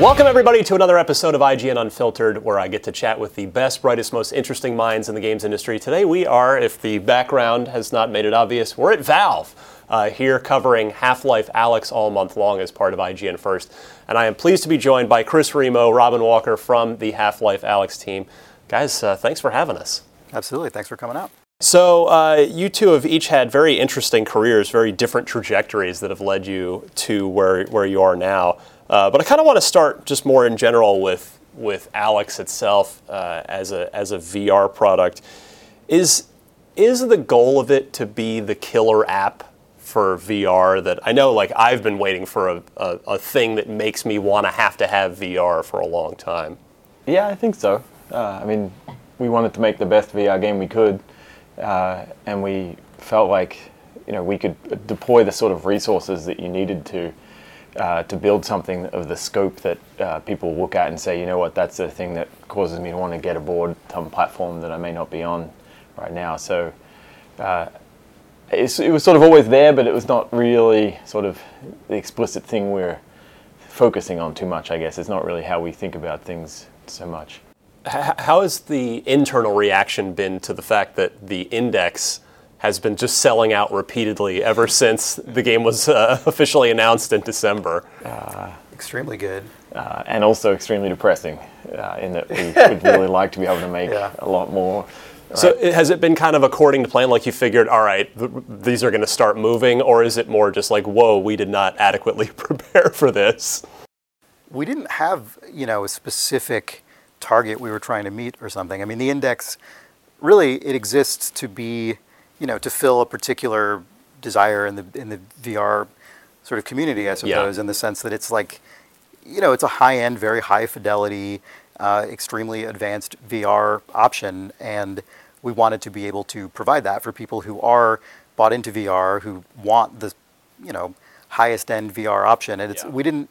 Welcome, everybody, to another episode of IGN Unfiltered, where I get to chat with the best, brightest, most interesting minds in the games industry. Today, we are, if the background has not made it obvious, we're at Valve, uh, here covering Half Life Alyx all month long as part of IGN First. And I am pleased to be joined by Chris Remo, Robin Walker from the Half Life Alyx team. Guys, uh, thanks for having us. Absolutely. Thanks for coming out. So, uh, you two have each had very interesting careers, very different trajectories that have led you to where, where you are now. Uh, but I kind of want to start just more in general with with Alyx itself uh, as a as a VR product. Is is the goal of it to be the killer app for VR that I know like I've been waiting for a, a, a thing that makes me want to have to have VR for a long time. Yeah, I think so. Uh, I mean, we wanted to make the best VR game we could, uh, and we felt like you know we could deploy the sort of resources that you needed to uh, to build something of the scope that uh, people look at and say, you know what, that's the thing that causes me to want to get aboard some platform that I may not be on right now. So uh, it was sort of always there, but it was not really sort of the explicit thing we're focusing on too much, I guess. It's not really how we think about things so much. How has the internal reaction been to the fact that the index has been just selling out repeatedly ever since the game was uh, officially announced in December. Uh, extremely good. Uh, and also extremely depressing uh, in that we would really like to be able to make yeah. a lot more. Right? So has it been kind of according to plan, like you figured, all right, th- these are going to start moving, or is it more just like, whoa, we did not adequately prepare for this? We didn't have, you know, a specific target we were trying to meet or something. I mean, the index really it exists to be you know, to fill a particular desire in the in the VR sort of community, I suppose, yeah. in the sense that it's like, you know, it's a high end, very high fidelity, uh, extremely advanced VR option, and we wanted to be able to provide that for people who are bought into VR, who want the, you know, highest end VR option. And it's yeah. we didn't.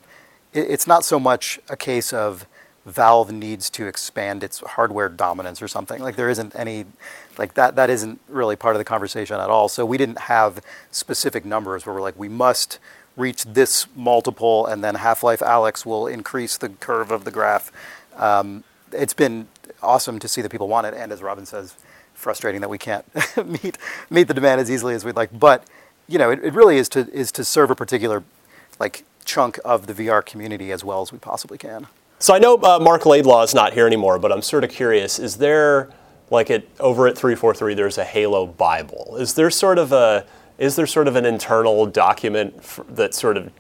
It, it's not so much a case of Valve needs to expand its hardware dominance or something. Like there isn't any, like that. That isn't really part of the conversation at all. So we didn't have specific numbers where we're like, we must reach this multiple, and then Half-Life Alyx will increase the curve of the graph. Um, it's been awesome to see that people want it, and as Robin says, frustrating that we can't meet meet the demand as easily as we'd like. But you know, it, it really is to is to serve a particular like chunk of the VR community as well as we possibly can. So I know uh, Marc Laidlaw is not here anymore, but I'm sort of curious. Is there like it over at 343? There's a Halo Bible. Is there sort of a is there sort of an internal document that sort of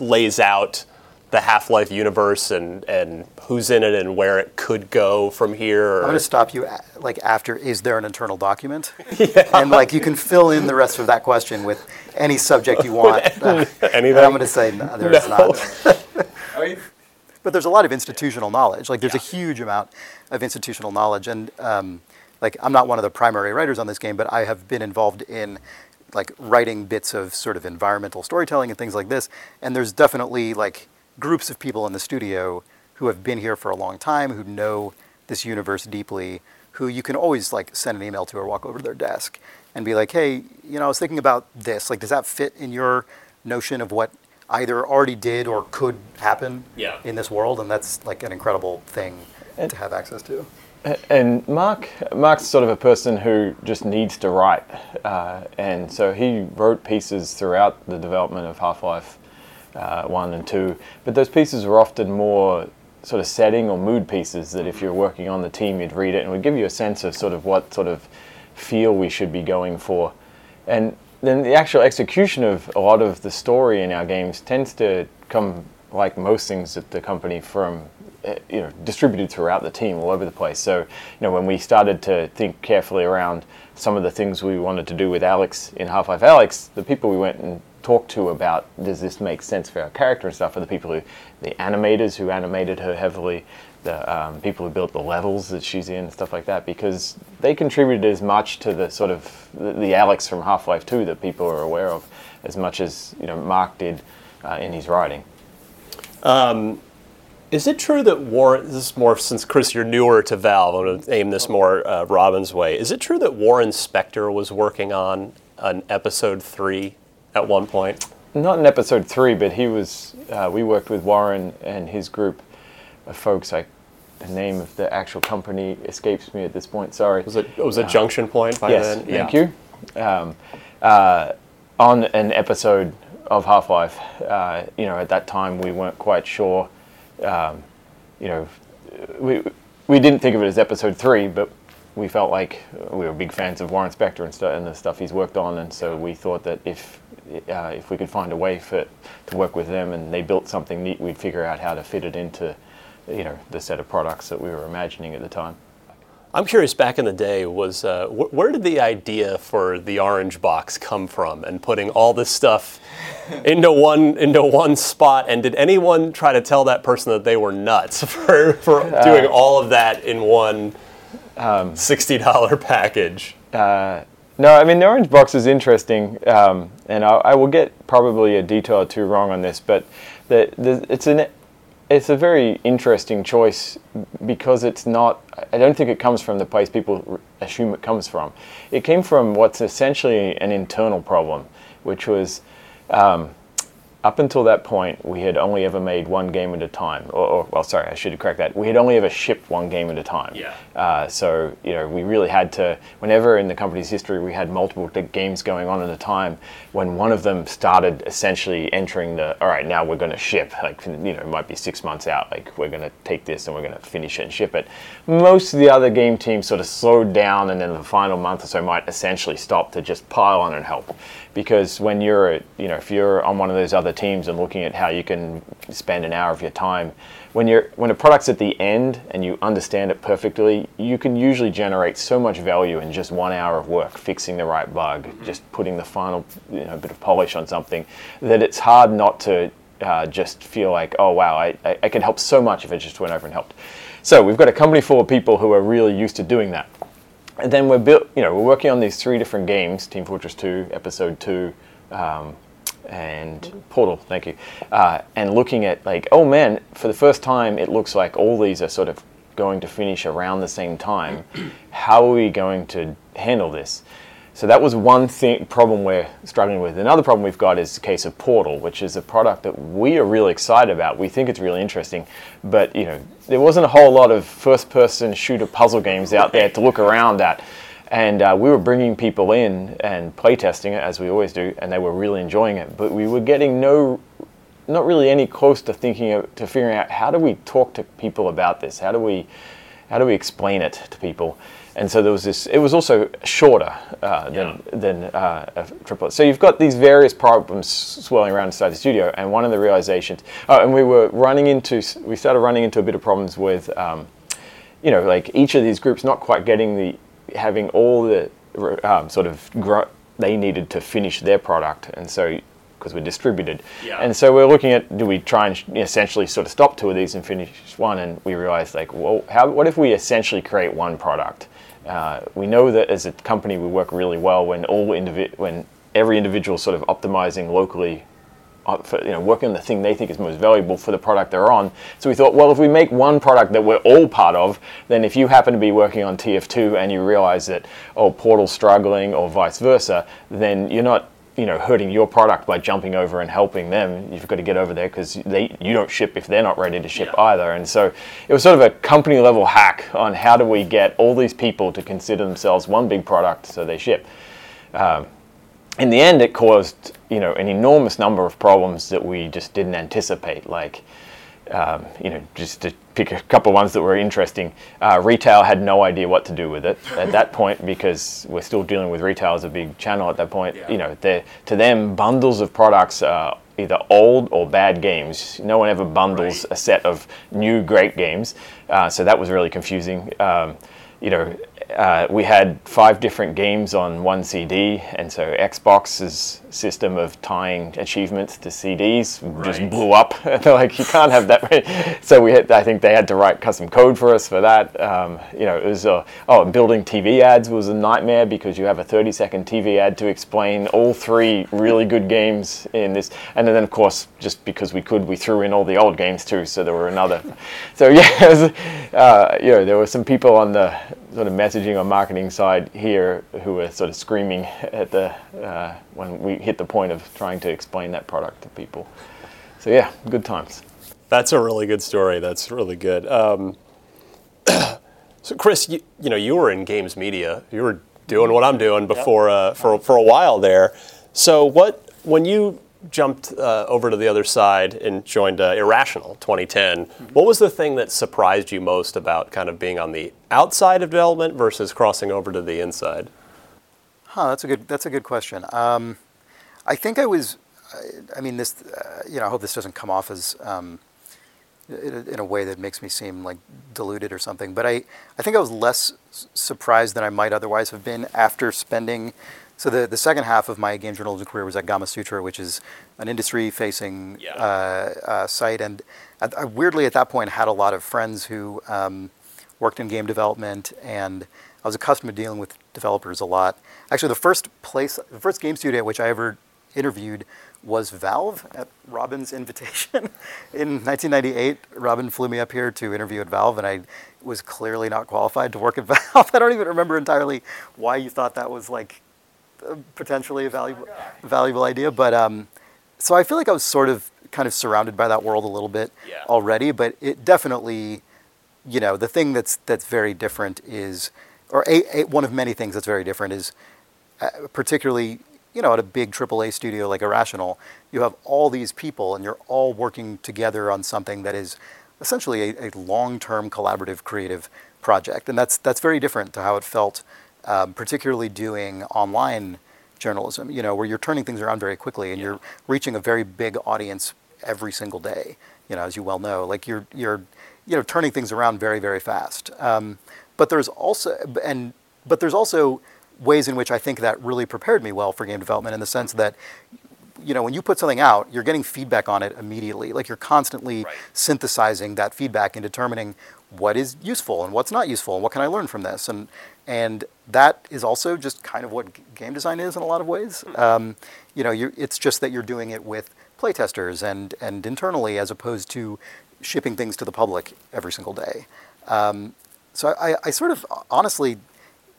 lays out the Half-Life universe and, and who's in it and where it could go from here? Or? I'm going to stop you like after is there an internal document? yeah. And like you can fill in the rest of that question with any subject you want. uh, Anything? I'm going to say no, there is no. not. but there's a lot of institutional knowledge. Like there's yeah. a huge amount of institutional knowledge, and um, like I'm not one of the primary writers on this game, but I have been involved in like writing bits of sort of environmental storytelling and things like this. And there's definitely like groups of people in the studio who have been here for a long time, who know this universe deeply, who you can always like send an email to or walk over to their desk and be like, hey, you know, I was thinking about this. Like, does that fit in your notion of what either already did or could happen yeah. in this world, and that's like an incredible thing and, to have access to. And Marc, Marc's sort of a person who just needs to write, uh, and so he wrote pieces throughout the development of Half Life uh, One and Two. But those pieces were often more sort of setting or mood pieces that if you're working on the team, you'd read it and would give you a sense of sort of what sort of feel we should be going for. And then the actual execution of a lot of the story in our games tends to come like most things at the company from eh, you know distributed throughout the team all over the place. So you know when we started to think carefully around some of the things we wanted to do with Alyx in Half-Life Alyx, the people we went and talked to about does this make sense for our character and stuff are the people who the animators who animated her heavily the um, people who built the levels that she's in, and stuff like that, because they contributed as much to the sort of the, the Alyx from Half Life 2 that people are aware of, as much as you know Marc did uh, in his writing. Um, is it true that Warren? This is more since Chris, you're newer to Valve. I'm going to aim this more uh, Robin's way. Is it true that Warren Spector was working on an episode three at one point? not in episode three, but he was. Uh, we worked with Warren and his group of folks. I, the name of the actual company escapes me at this point. Sorry. Was it was it Junction Point by yes, then? thank you. Um, uh, on an episode of Half Life, uh, you know, at that time we weren't quite sure. Um, you know, we we didn't think of it as episode three, but we felt like we were big fans of Warren Spector and, stu- and the stuff he's worked on, and so we thought that if uh, if we could find a way for to work with them and they built something neat, we'd figure out how to fit it into you know the set of products that we were imagining at the time. I'm curious. Back in the day, was uh, wh- where did the idea for the orange box come from, and putting all this stuff into one into one spot? And did anyone try to tell that person that they were nuts for for doing all of that in one sixty dollar package? Uh, no, I mean the orange box is interesting, um, and I, I will get probably a detail or two wrong on this, but the, the, it's an it's a very interesting choice because it's not. I don't think it comes from the place people assume it comes from. It came from what's essentially an internal problem, which was. Um, up until that point, we had only ever made one game at a time. Or, or, well, sorry, I should have correct that. We had only ever shipped one game at a time. Yeah. Uh, so you know, we really had to. Whenever in the company's history we had multiple games going on at a time, when one of them started essentially entering the, all right, now we're going to ship. Like you know, it might be six months out. Like we're going to take this and we're going to finish it and ship it. Most of the other game teams sort of slowed down, and then the final month or so might essentially stop to just pile on and help. Because when you're, you know, if you're on one of those other teams and looking at how you can spend an hour of your time, when you're when a product's at the end and you understand it perfectly, you can usually generate so much value in just one hour of work, fixing the right bug, just putting the final, you know, bit of polish on something, that it's hard not to uh, just feel like, oh wow, I, I, I could help so much if I just went over and helped. So we've got a company full of people who are really used to doing that and then we're built you know we're working on these three different games team fortress 2 episode 2 um, and portal thank you uh, and looking at like oh man for the first time it looks like all these are sort of going to finish around the same time how are we going to handle this so that was one thing problem we're struggling with. Another problem we've got is the case of Portal, which is a product that we are really excited about. We think it's really interesting, but you know there wasn't a whole lot of first-person shooter puzzle games out there to look around at. And uh, we were bringing people in and playtesting it as we always do, and they were really enjoying it. But we were getting no, not really any close to thinking of, to figuring out how do we talk to people about this? How do we, how do we explain it to people? and so there was this. It was also shorter uh, than than uh, a triplet. So you've got these various problems swirling around inside the studio, and one of the realizations. Oh, and we were running into. We started running into a bit of problems with, um, you know, like each of these groups not quite getting the having all the um, sort of gro- they needed to finish their product, and so because we're distributed. Yeah. And so we're looking at do we try and essentially sort of stop two of these and finish one, and we realized like, well, how, what if we essentially create one product? Uh, we know that as a company we work really well when all indivi- when every individual sort of optimizing locally for, you know, working on the thing they think is most valuable for the product they're on. So we thought, well, if we make one product that we're all part of, then if you happen to be working on TF2 and you realize that, oh, Portal's struggling or vice versa, then you're not you know hurting your product by jumping over and helping them you've got to get over there because they you don't ship if they're not ready to ship Yeah. either and so it was sort of a company level hack on how do we get all these people to consider themselves one big product so they ship um, in the end, it caused you know an enormous number of problems that we just didn't anticipate. Like, um, you know, just to pick a couple ones that were interesting, uh, retail had no idea what to do with it at that point because we're still dealing with retail as a big channel at that point. Yeah. You know, to them, bundles of products are either old or bad games. No one ever bundles Right. a set of new great games, uh, so that was really confusing. Um, you know, uh, we had five different games on one CD, and so Xbox's system of tying achievements to CDs just Right. blew up. They're like, you can't have that. so we had, I think they had to write custom code for us for that. Um, you know, it was uh, oh, building TV ads was a nightmare because you have a 30-second TV ad to explain all three really good games in this, and then of course, just because we could, we threw in all the old games too. So there were another. So yeah, was, uh, you know, there were some people on the sort of messaging or marketing side here who were sort of screaming at the uh, when we hit the point of trying to explain that product to people. So yeah, good times. That's a really good story. That's really good. Um, so Chris, you, you, know you were in games media. You were doing what I'm doing before yep. uh, for for a while there. So what when you jumped uh, over to the other side and joined uh, Irrational 2010. Mm-hmm. What was the thing that surprised you most about kind of being on the outside of development versus crossing over to the inside? Huh, that's a good that's a good question. Um, I think I was, I, I mean, this, uh, you know, I hope this doesn't come off as um, in, in, a way that makes me seem like deluded or something. But I, I think I was less surprised than I might otherwise have been after spending so the, the second half of my game journalism career was at Gamasutra, which is an industry-facing yeah. uh, uh, site, and I, weirdly at that point had a lot of friends who um, worked in game development, and I was accustomed to dealing with developers a lot. Actually, the first place, the first game studio at which I ever interviewed was Valve at Robin's invitation in 1998. Robin flew me up here to interview at Valve, and I was clearly not qualified to work at Valve. I don't even remember entirely why you thought that was like potentially a valuable, valuable idea. But um, so I feel like I was sort of kind of surrounded by that world a little bit yeah. already. But it definitely, you know, the thing that's that's very different is, or a, a, one of many things that's very different is, uh, particularly. You know, at a big AAA studio like Irrational, you have all these people, and you're all working together on something that is essentially a, a long-term collaborative creative project, and that's that's very different to how it felt um, particularly doing online journalism, you know, where you're turning things around very quickly and yeah. you're reaching a very big audience every single day, you know, as you well know, like you're, you're, you know, turning things around very, very fast. Um, but there's also, and, but there's also ways in which I think that really prepared me well for game development in the sense that you know, when you put something out, you're getting feedback on it immediately. Like you're constantly right. synthesizing that feedback and determining what is useful and what's not useful and what can I learn from this. And and that is also just kind of what game design is in a lot of ways. Um, you know, it's just that you're doing it with playtesters and and internally as opposed to shipping things to the public every single day. Um, so I, I sort of honestly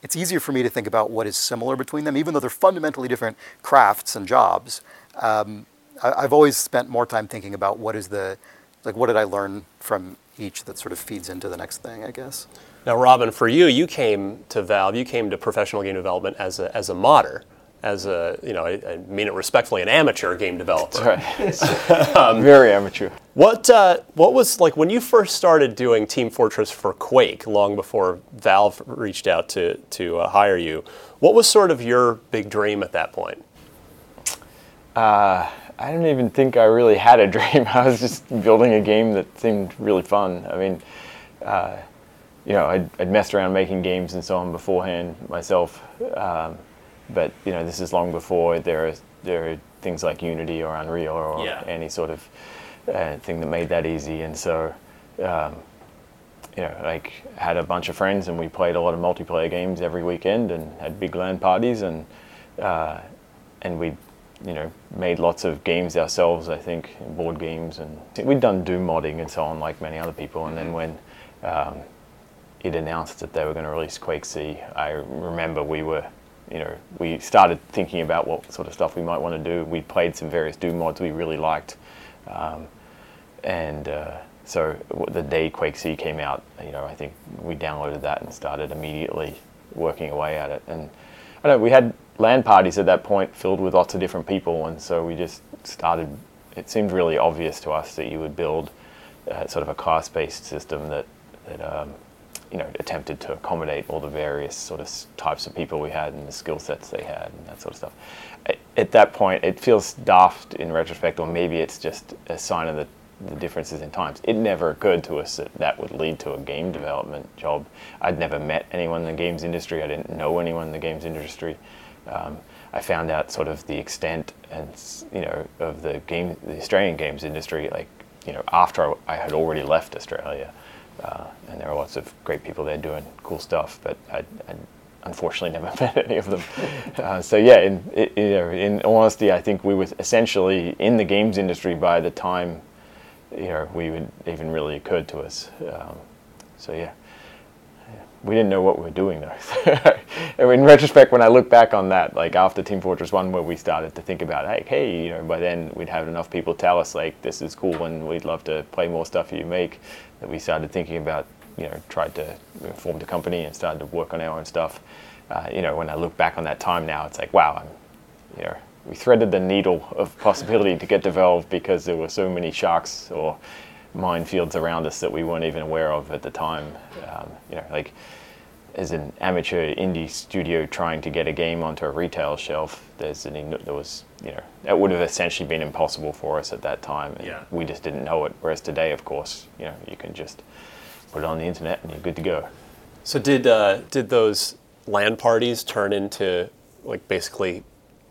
it's easier for me to think about what is similar between them, even though they're fundamentally different crafts and jobs um, I, have always spent more time thinking about what is the, like, what did I learn from each that sort of feeds into the next thing, I guess. Now, Robin, for you, you came to Valve, you came to professional game development as a, as a modder as a, you know, I, I, mean it respectfully, an amateur game developer. Right. um, Very amateur. What uh, what was like when you first started doing Team Fortress for Quake, long before Valve reached out to to uh, hire you? What was sort of your big dream at that point? Uh, I don't even think I really had a dream. I was just building a game that seemed really fun. I mean, uh, you know, I'd, I'd, messed around making games and so on beforehand myself, um, but you know, this is long before there are there are things like Unity or Unreal or yeah. any sort of uh, thing that made that easy. And so, um, you know, like had a bunch of friends and we played a lot of multiplayer games every weekend and had big LAN parties and uh, and we you know, made lots of games ourselves, I think, board games. And we'd done Doom modding and so on, like many other people. And then when um, it announced that they were going to release Quake C, I remember we were, you know, we started thinking about what sort of stuff we might want to do. We played some various Doom mods we really liked. Um, and uh, so the day Quake C came out, you know, I think we downloaded that and started immediately working away at it. And I know we had LAN parties at that point filled with lots of different people, and so we just started. It seemed really obvious to us that you would build uh, sort of a class-based system that that um, you know attempted to accommodate all the various sort of types of people we had and the skill sets they had and that sort of stuff. At that point, it feels daft in retrospect, or maybe it's just a sign of the the differences in times. It never occurred to us that that would lead to a game development job. I'd never met anyone in the games industry. I didn't know anyone in the games industry um, I found out sort of the extent and you know of the game, the Australian games industry, like you know after I had already left Australia, uh, and there are lots of great people there doing cool stuff, but I, I unfortunately never met any of them. Uh, so yeah, in, in, you know, in honesty, I think we were essentially in the games industry by the time you know we would even really occurred to us. Um, so yeah we didn't know what we were doing though. in retrospect, when I look back on that, like after Team Fortress One, where we started to think about, hey, hey, you know, by then we'd have enough people tell us like this is cool and we'd love to play more stuff you make, that we started thinking about, you know, tried to form the company and started to work on our own stuff. Uh, you know, when I look back on that time now, it's like, wow, I'm, you know, we threaded the needle of possibility to get developed because there were so many sharks or minefields around us that we weren't even aware of at the time. Um, you know, like as an amateur indie studio trying to get a game onto a retail shelf, there's an there was you know that would have essentially been impossible for us at that time. And Yeah. We just didn't know it. Whereas today, of course, you know you can just put it on the internet and you're good to go. So did uh, did those LAN parties turn into like basically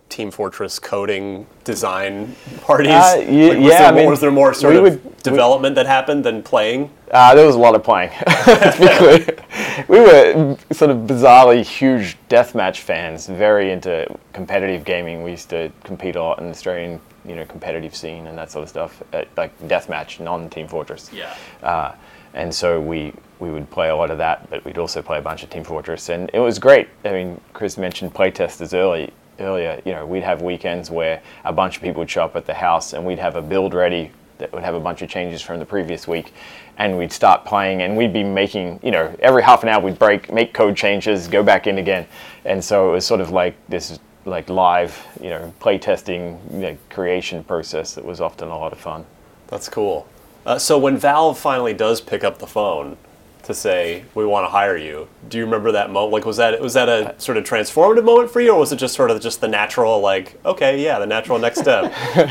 Team Fortress coding design parties? Uh, ye- Like, was yeah, there I mean, was there more sort we of would- we- development that happened than playing? Uh, there was a lot of playing. to be clear. We were sort of bizarrely huge deathmatch fans, very into competitive gaming. We used to compete a lot in the Australian, you know, competitive scene and that sort of stuff, uh, like deathmatch, non-Team Fortress. Yeah. Uh, and so we we would play a lot of that, but we'd also play a bunch of Team Fortress, and it was great. I mean, Chris mentioned playtesters early earlier. You know, we'd have weekends where a bunch of people would show up at the house, and we'd have a build ready that would have a bunch of changes from the previous week, and we'd start playing, and we'd be making, you know, every half an hour we'd break, make code changes, go back in again, and so it was sort of like this like live, you know, playtesting you know, creation process that was often a lot of fun. That's cool. Uh, so when Valve finally does pick up the phone to say we want to hire you, do you remember that moment? Like, was that was that a sort of transformative moment for you, or was it just sort of just the natural, like, okay, yeah, the natural next step?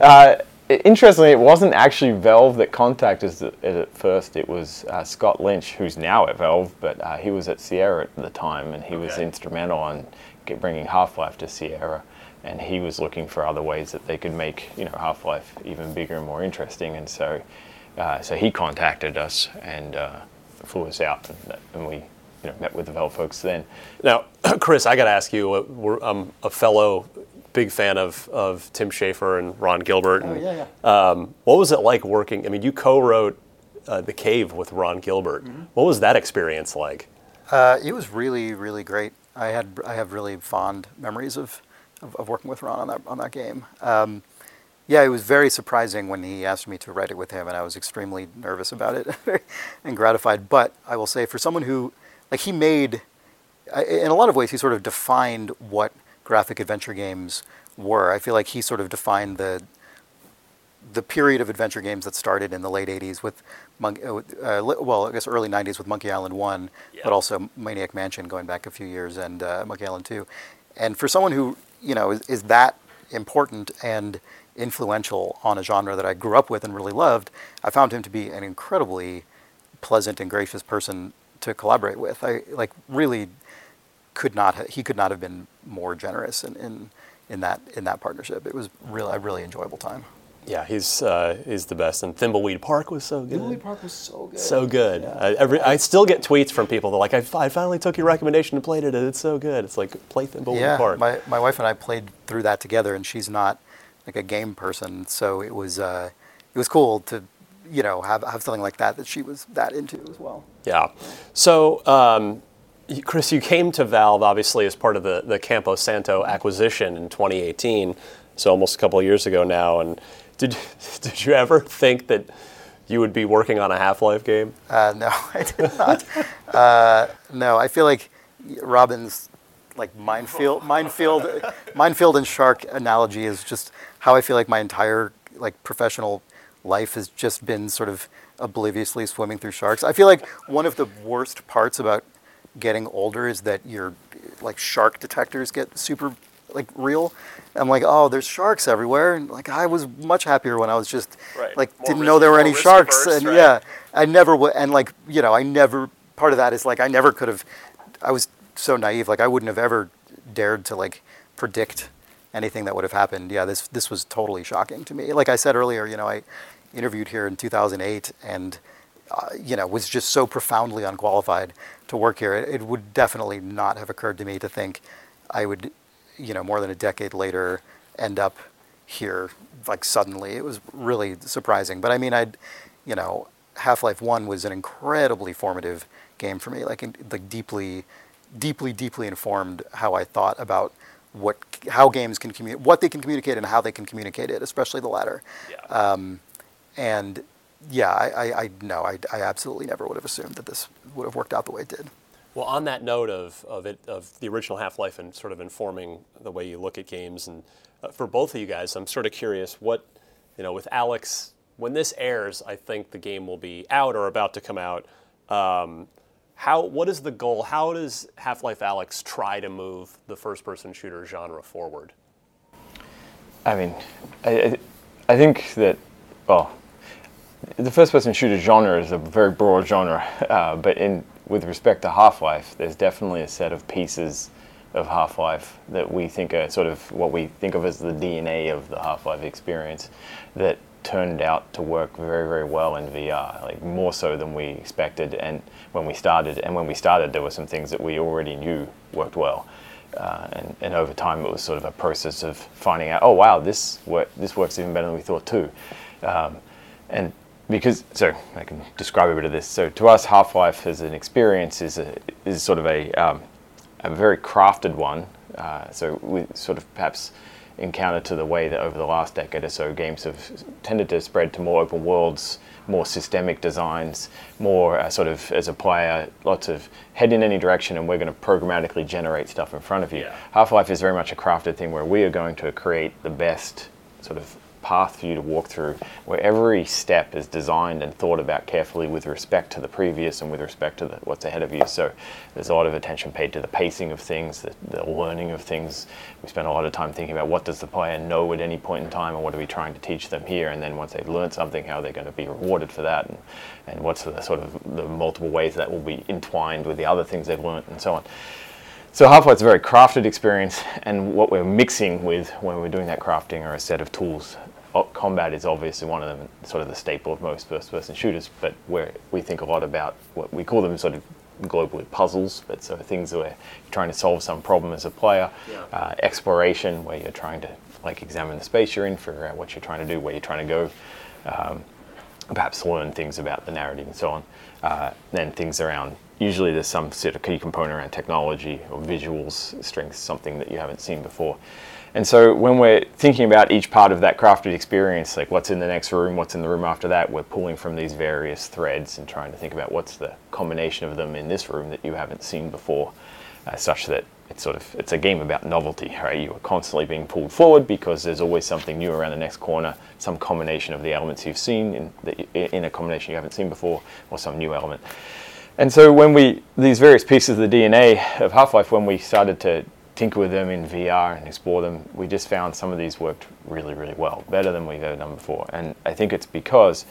Uh, interestingly, it wasn't actually Valve that contacted us at, first. It was uh, Scott Lynch, who's now at Valve, but uh, he was at Sierra at the time, and he was Okay. instrumental in bringing Half-Life to Sierra. And he was looking for other ways that they could make, you know, Half-Life even bigger and more interesting. And so, uh, so he contacted us and uh, flew us out, and, and we, you know, met with the Valve folks then. Now, Chris, I got to ask you. uh, We're, I'm a fellow big fan of, of Tim Schafer and Ron Gilbert. Oh, yeah, yeah. Um, what was it like working? I mean, you co-wrote uh, The Cave with Ron Gilbert. Mm-hmm. What was that experience like? Uh, it was really, really great. I had I have really fond memories of, of, of working with Ron on that on that game. Um, yeah, it was very surprising when he asked me to write it with him, and I was extremely nervous about it and gratified. But I will say, for someone who like he made, in a lot of ways, he sort of defined what graphic adventure games were. I feel like he sort of defined the the period of adventure games that started in the late 80s with, Mon- uh, uh, well, I guess early 90s with Monkey Island 1, Yeah. but also Maniac Mansion going back a few years and uh, Monkey Island 2. And for someone who, you know, is, is that important and influential on a genre that I grew up with and really loved, I found him to be an incredibly pleasant and gracious person to collaborate with. I like really could not ha- he could not have been more generous in, in in that in that partnership. It was really a really enjoyable time. Yeah, he's uh, he's the best. And Thimbleweed Park was so good. Thimbleweed Park was so good. So good. I, every, I still get tweets from people that are like, I, I finally took your recommendation and played it, and it's so good. It's like play Thimbleweed yeah, Park. my my wife and I played through that together, and she's not like a game person, so it was uh, it was cool to you know have have something like that that she was that into as well. Yeah. So, um, Chris, you came to Valve obviously as part of the, the Campo Santo acquisition in 2018, so almost a couple of years ago now. And did did you ever think that you would be working on a Half-Life game? Uh, no, I did not. uh, no, I feel like Robin's like minefield, minefield, minefield and shark analogy is just how I feel like my entire like professional life has just been sort of obliviously swimming through sharks. I feel like one of the worst parts about getting older is that your like shark detectors get super like real. I'm like, oh, there's sharks everywhere, and like I was much happier when I was just Right. like More didn't risk- know there were any sharks, averse, and right. yeah, I never would, and like you know, I never. Part of that is like I never could have. I was so naive. Like I wouldn't have ever dared to like predict anything that would have happened. Yeah, this this was totally shocking to me. Like I said earlier, you know, I interviewed here in 2008, and uh, you know, was just so profoundly unqualified to work here. It, it would definitely not have occurred to me to think I would, you know, more than a decade later, end up here like suddenly. It was really surprising. But I mean, I'd, you know, Half-Life One was an incredibly formative game for me. Like, in, like deeply, deeply, deeply informed how I thought about what how games can communicate, what they can communicate, and how they can communicate it, especially the latter. Yeah. Um, and yeah, I, I, I no, I, I absolutely never would have assumed that this would have worked out the way it did. Well, on that note of, of it of the original Half Life and sort of informing the way you look at games, and uh, for both of you guys, I'm sort of curious what you know with Alyx when this airs. I think the game will be out or about to come out. Um, how what is the goal? How does Half Life Alyx try to move the first person shooter genre forward? I mean, I, I, think that well, the first person shooter genre is a very broad genre, uh, but in with respect to Half-Life, there's definitely a set of pieces of Half-Life that we think are sort of what we think of as the DNA of the Half-Life experience that turned out to work very, very well in VR, like more so than we expected. And when we started, and when we started, there were some things that we already knew worked well. Uh, and, and over time, it was sort of a process of finding out, oh wow, this work, this works even better than we thought too. Um, and because so I can describe a bit of this. So to us, Half Life as an experience is a, is sort of a um, a very crafted one. Uh, so we sort of perhaps encounter to the way that over the last decade or so, games have tended to spread to more open worlds, more systemic designs, more uh, sort of as a player, lots of head in any direction, and we're going to programmatically generate stuff in front of you. Yeah. Half Life is very much a crafted thing where we are going to create the best sort of path for you to walk through where every step is designed and thought about carefully with respect to the previous and with respect to the, what's ahead of you. So there's a lot of attention paid to the pacing of things, the, the learning of things. We spend a lot of time thinking about what does the player know at any point in time and what are we trying to teach them here. And then once they've learned something, how are they going to be rewarded for that? And, and what's the sort of the multiple ways that will be entwined with the other things they've learned and so on. So Half-Life's a very crafted experience, and what we're mixing with when we're doing that crafting are a set of tools. Combat is obviously one of them, sort of the staple of most first-person shooters, but where we think a lot about what we call them sort of globally puzzles, but so things where you're trying to solve some problem as a player. Yeah. Uh, exploration, where you're trying to like examine the space you're in, figure out what you're trying to do, where you're trying to go. Um, perhaps learn things about the narrative and so on. Uh, then things around, usually there's some sort of key component around technology or visuals, strengths, something that you haven't seen before. And so when we're thinking about each part of that crafted experience, like what's in the next room, what's in the room after that, we're pulling from these various threads and trying to think about what's the combination of them in this room that you haven't seen before, uh, such that it's sort of it's a game about novelty, right? You are constantly being pulled forward because there's always something new around the next corner, some combination of the elements you've seen in, the, in a combination you haven't seen before, or some new element. And so when we these various pieces of the DNA of Half-Life, when we started to tinker with them in VR and explore them, we just found some of these worked really, really well, better than we've ever done before. And I think it's because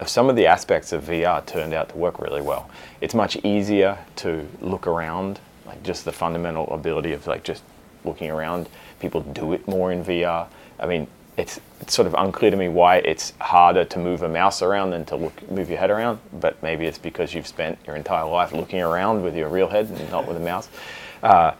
of some of the aspects of VR turned out to work really well. It's much easier to look around, like just the fundamental ability of like just looking around. People do it more in VR. I mean, it's, it's sort of unclear to me why it's harder to move a mouse around than to look move your head around. But maybe it's because you've spent your entire life looking around with your real head and not with a mouse. Uh,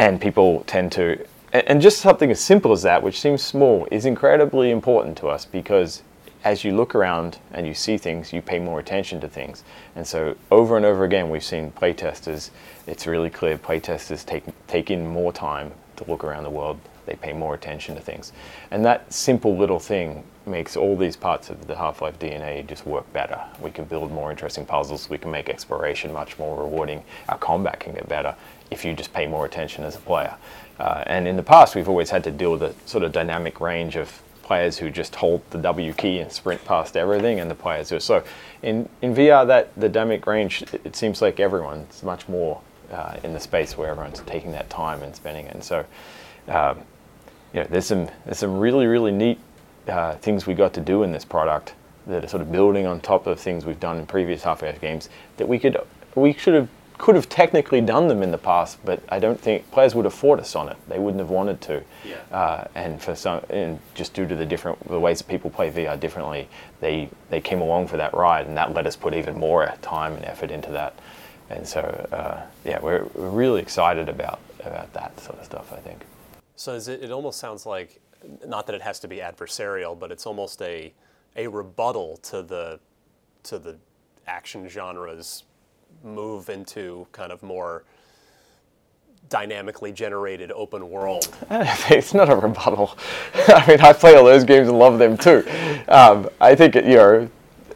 and people tend to and just something as simple as that which seems small is incredibly important to us because as you look around and you see things you pay more attention to things. And so over and over again we've seen playtesters it's really clear playtesters take take in more time to look around the world. They pay more attention to things. And that simple little thing makes all these parts of the half-life dna just work better. We can build more interesting puzzles. We can make exploration much more rewarding. Our combat can get better if you just pay more attention as a player. Uh, and in the past, we've always had to deal with a sort of dynamic range of players who just hold the W key and sprint past everything, and the players who. So in, in VR, that the dynamic range, it, it seems like everyone's much more uh, in the space where everyone's taking that time and spending it. And so, um, you know, there's some there's some really really neat uh, things we got to do in this product that are sort of building on top of things we've done in previous half-life games that we could we should have could have technically done them in the past, but I don't think players would have fought us on it. They wouldn't have wanted to. Yeah. Uh, and for some, and just due to the different the ways that people play VR differently, they they came along for that ride, and that let us put even more time and effort into that. And so, uh, yeah, we're, we're really excited about about that sort of stuff. I think. So is it, it almost sounds like, not that it has to be adversarial, but it's almost a, a rebuttal to the to the action genres move into kind of more dynamically generated open world. it's not a rebuttal. I mean, I play all those games and love them too. Um, I think it, you know,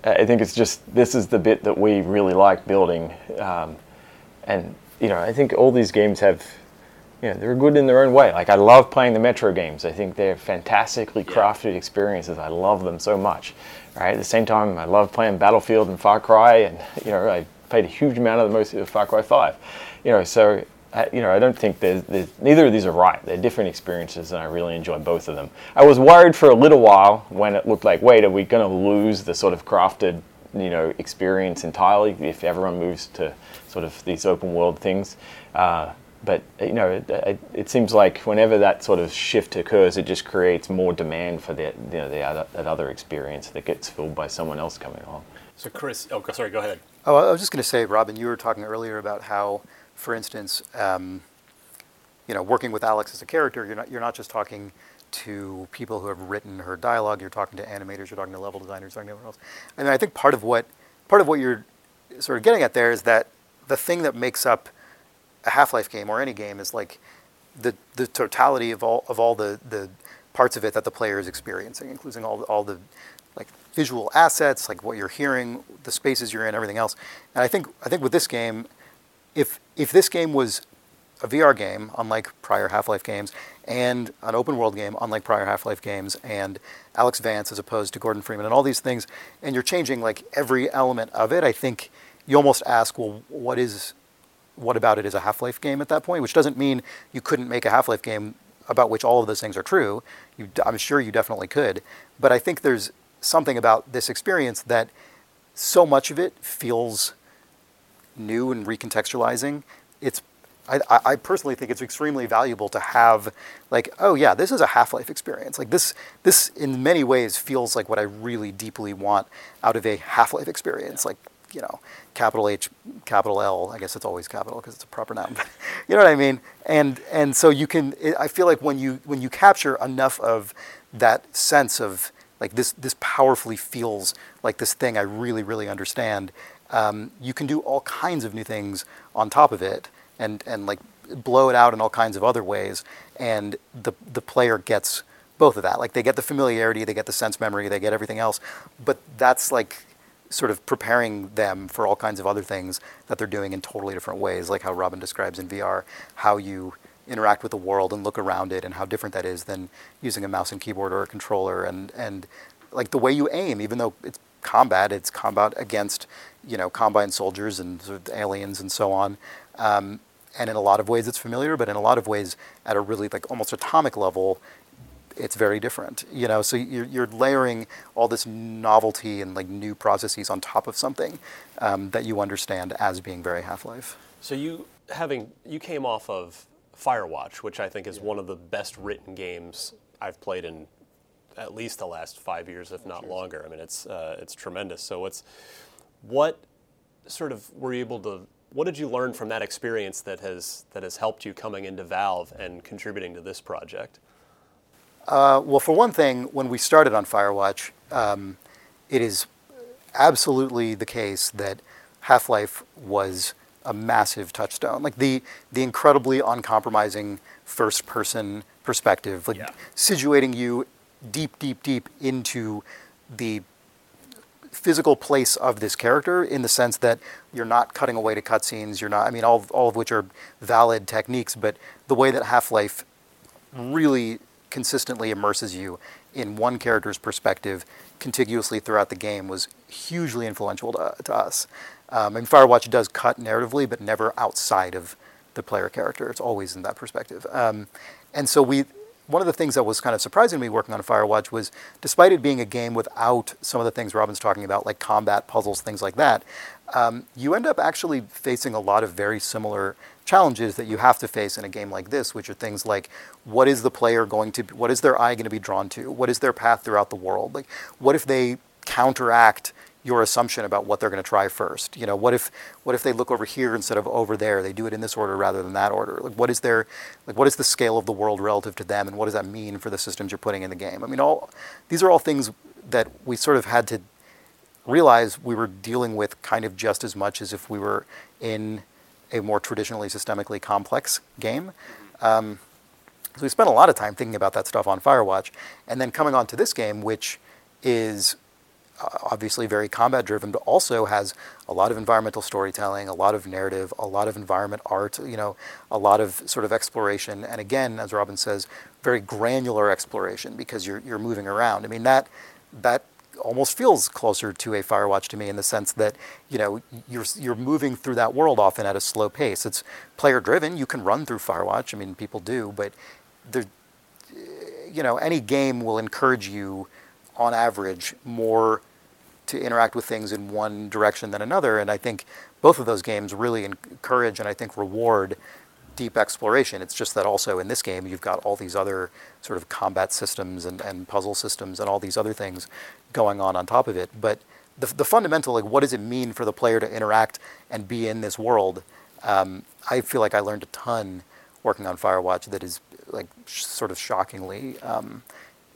I think it's just this is the bit that we really like building, um, and you know, I think all these games have, you know, they're good in their own way. Like I love playing the Metro games. I think they're fantastically crafted experiences. I love them so much. Right at the same time, I love playing Battlefield and Far Cry, and you know, I played a huge amount of the most of Far Cry Five. You know, so you know, I don't think there's, there's, neither of these are right. They're different experiences, and I really enjoy both of them. I was worried for a little while when it looked like, wait, are we going to lose the sort of crafted, you know, experience entirely if everyone moves to sort of these open world things? Uh, but you know, it, it, it, seems like whenever that sort of shift occurs, it just creates more demand for that, you know, the other, that other experience that gets filled by someone else coming along. So, Chris, oh, sorry, go ahead. Oh, I was just going to say, Robin, you were talking earlier about how for instance, um, you know, working with Alyx as a character, you're not you're not just talking to people who have written her dialogue. You're talking to animators. You're talking to level designers. You're talking to everyone else. And I think part of what part of what you're sort of getting at there is that the thing that makes up a Half-Life game or any game is like the the totality of all of all the the parts of it that the player is experiencing, including all all the like visual assets, like what you're hearing, the spaces you're in, everything else. And I think I think with this game, if if this game was a VR game, unlike prior Half-Life games, and an open world game, unlike prior Half-Life games, and Alyx Vance as opposed to Gordon Freeman, and all these things, and you're changing like every element of it, I think you almost ask, well, what is, what about it is a Half-Life game at that point? Which doesn't mean you couldn't make a Half-Life game about which all of those things are true. You, I'm sure you definitely could, but I think there's something about this experience that so much of it feels new and recontextualizing, it's I, I, personally think it's extremely valuable to have like oh yeah this is a half-life experience. Like this this in many ways feels like what i really deeply want out of a half-life experience. Like you know capital h capital l i guess it's always capital because it's a proper noun. You know what i mean? And and so you can i feel like when you when you capture enough of that sense of like this this powerfully feels like this thing i really really understand um, you can do all kinds of new things on top of it and, and like blow it out in all kinds of other ways. And the, the player gets both of that. Like they get the familiarity, they get the sense memory, they get everything else. But that's like sort of preparing them for all kinds of other things that they're doing in totally different ways, like how Robin describes in VR, how you interact with the world and look around it and how different that is than using a mouse and keyboard or a controller and, and like the way you aim, even though it's combat, it's combat against you know, combine soldiers and sort of aliens and so on. Um, and in a lot of ways it's familiar, but in a lot of ways at a really like almost atomic level, it's very different. You know, so you're, you're layering all this novelty and like new processes on top of something um, that you understand as being very Half-Life. So you having you came off of Firewatch, which I think is one of the best written games I've played in at least the last five years, if not longer. I mean, it's uh, it's tremendous. So it's what sort of were you able to? What did you learn from that experience that has that has helped you coming into Valve and contributing to this project? Uh, well, for one thing, when we started on Firewatch, um, it is absolutely the case that Half-Life was a massive touchstone. Like the the incredibly uncompromising first-person perspective, like yeah. situating you deep, deep, deep into the physical place of this character in the sense that you're not cutting away to cutscenes. You're not. I mean, all all of which are valid techniques, but the way that Half Life really consistently immerses you in one character's perspective contiguously throughout the game was hugely influential to, to us. Um, and Firewatch does cut narratively, but never outside of the player character. It's always in that perspective. Um, and so we one of the things that was kind of surprising to me working on Firewatch was, despite it being a game without some of the things Robin's talking about, like combat, puzzles, things like that, um, you end up actually facing a lot of very similar challenges that you have to face in a game like this, which are things like what is the player going to, what is their eye going to be drawn to? What is their path throughout the world? Like, what if they counteract your assumption about what they're going to try first. You know, what if what if they look over here instead of over there? They do it in this order rather than that order. Like, what is their like what is the scale of the world relative to them, and what does that mean for the systems you're putting in the game? I mean, all these are all things that we sort of had to realize we were dealing with kind of just as much as if we were in a more traditionally systemically complex game. Um, so we spent a lot of time thinking about that stuff on Firewatch, and then coming on to this game, which is uh, obviously very combat driven, but also has a lot of environmental storytelling, a lot of narrative, a lot of environment art, you know, a lot of sort of exploration, and again, as Robin says, very granular exploration because you're you're moving around. I mean that that almost feels closer to a Firewatch to me in the sense that you know you're you're moving through that world often at a slow pace. It's player driven. You can run through Firewatch. I mean, people do, but there, you know, any game will encourage you, on average, more to interact with things in one direction than another. And I think both of those games really encourage and I think reward deep exploration. It's just that also in this game, you've got all these other sort of combat systems and, and puzzle systems and all these other things going on on top of it. But the, the fundamental, like, what does it mean for the player to interact and be in this world? Um, I feel like I learned a ton working on Firewatch that is like sh- sort of shockingly um,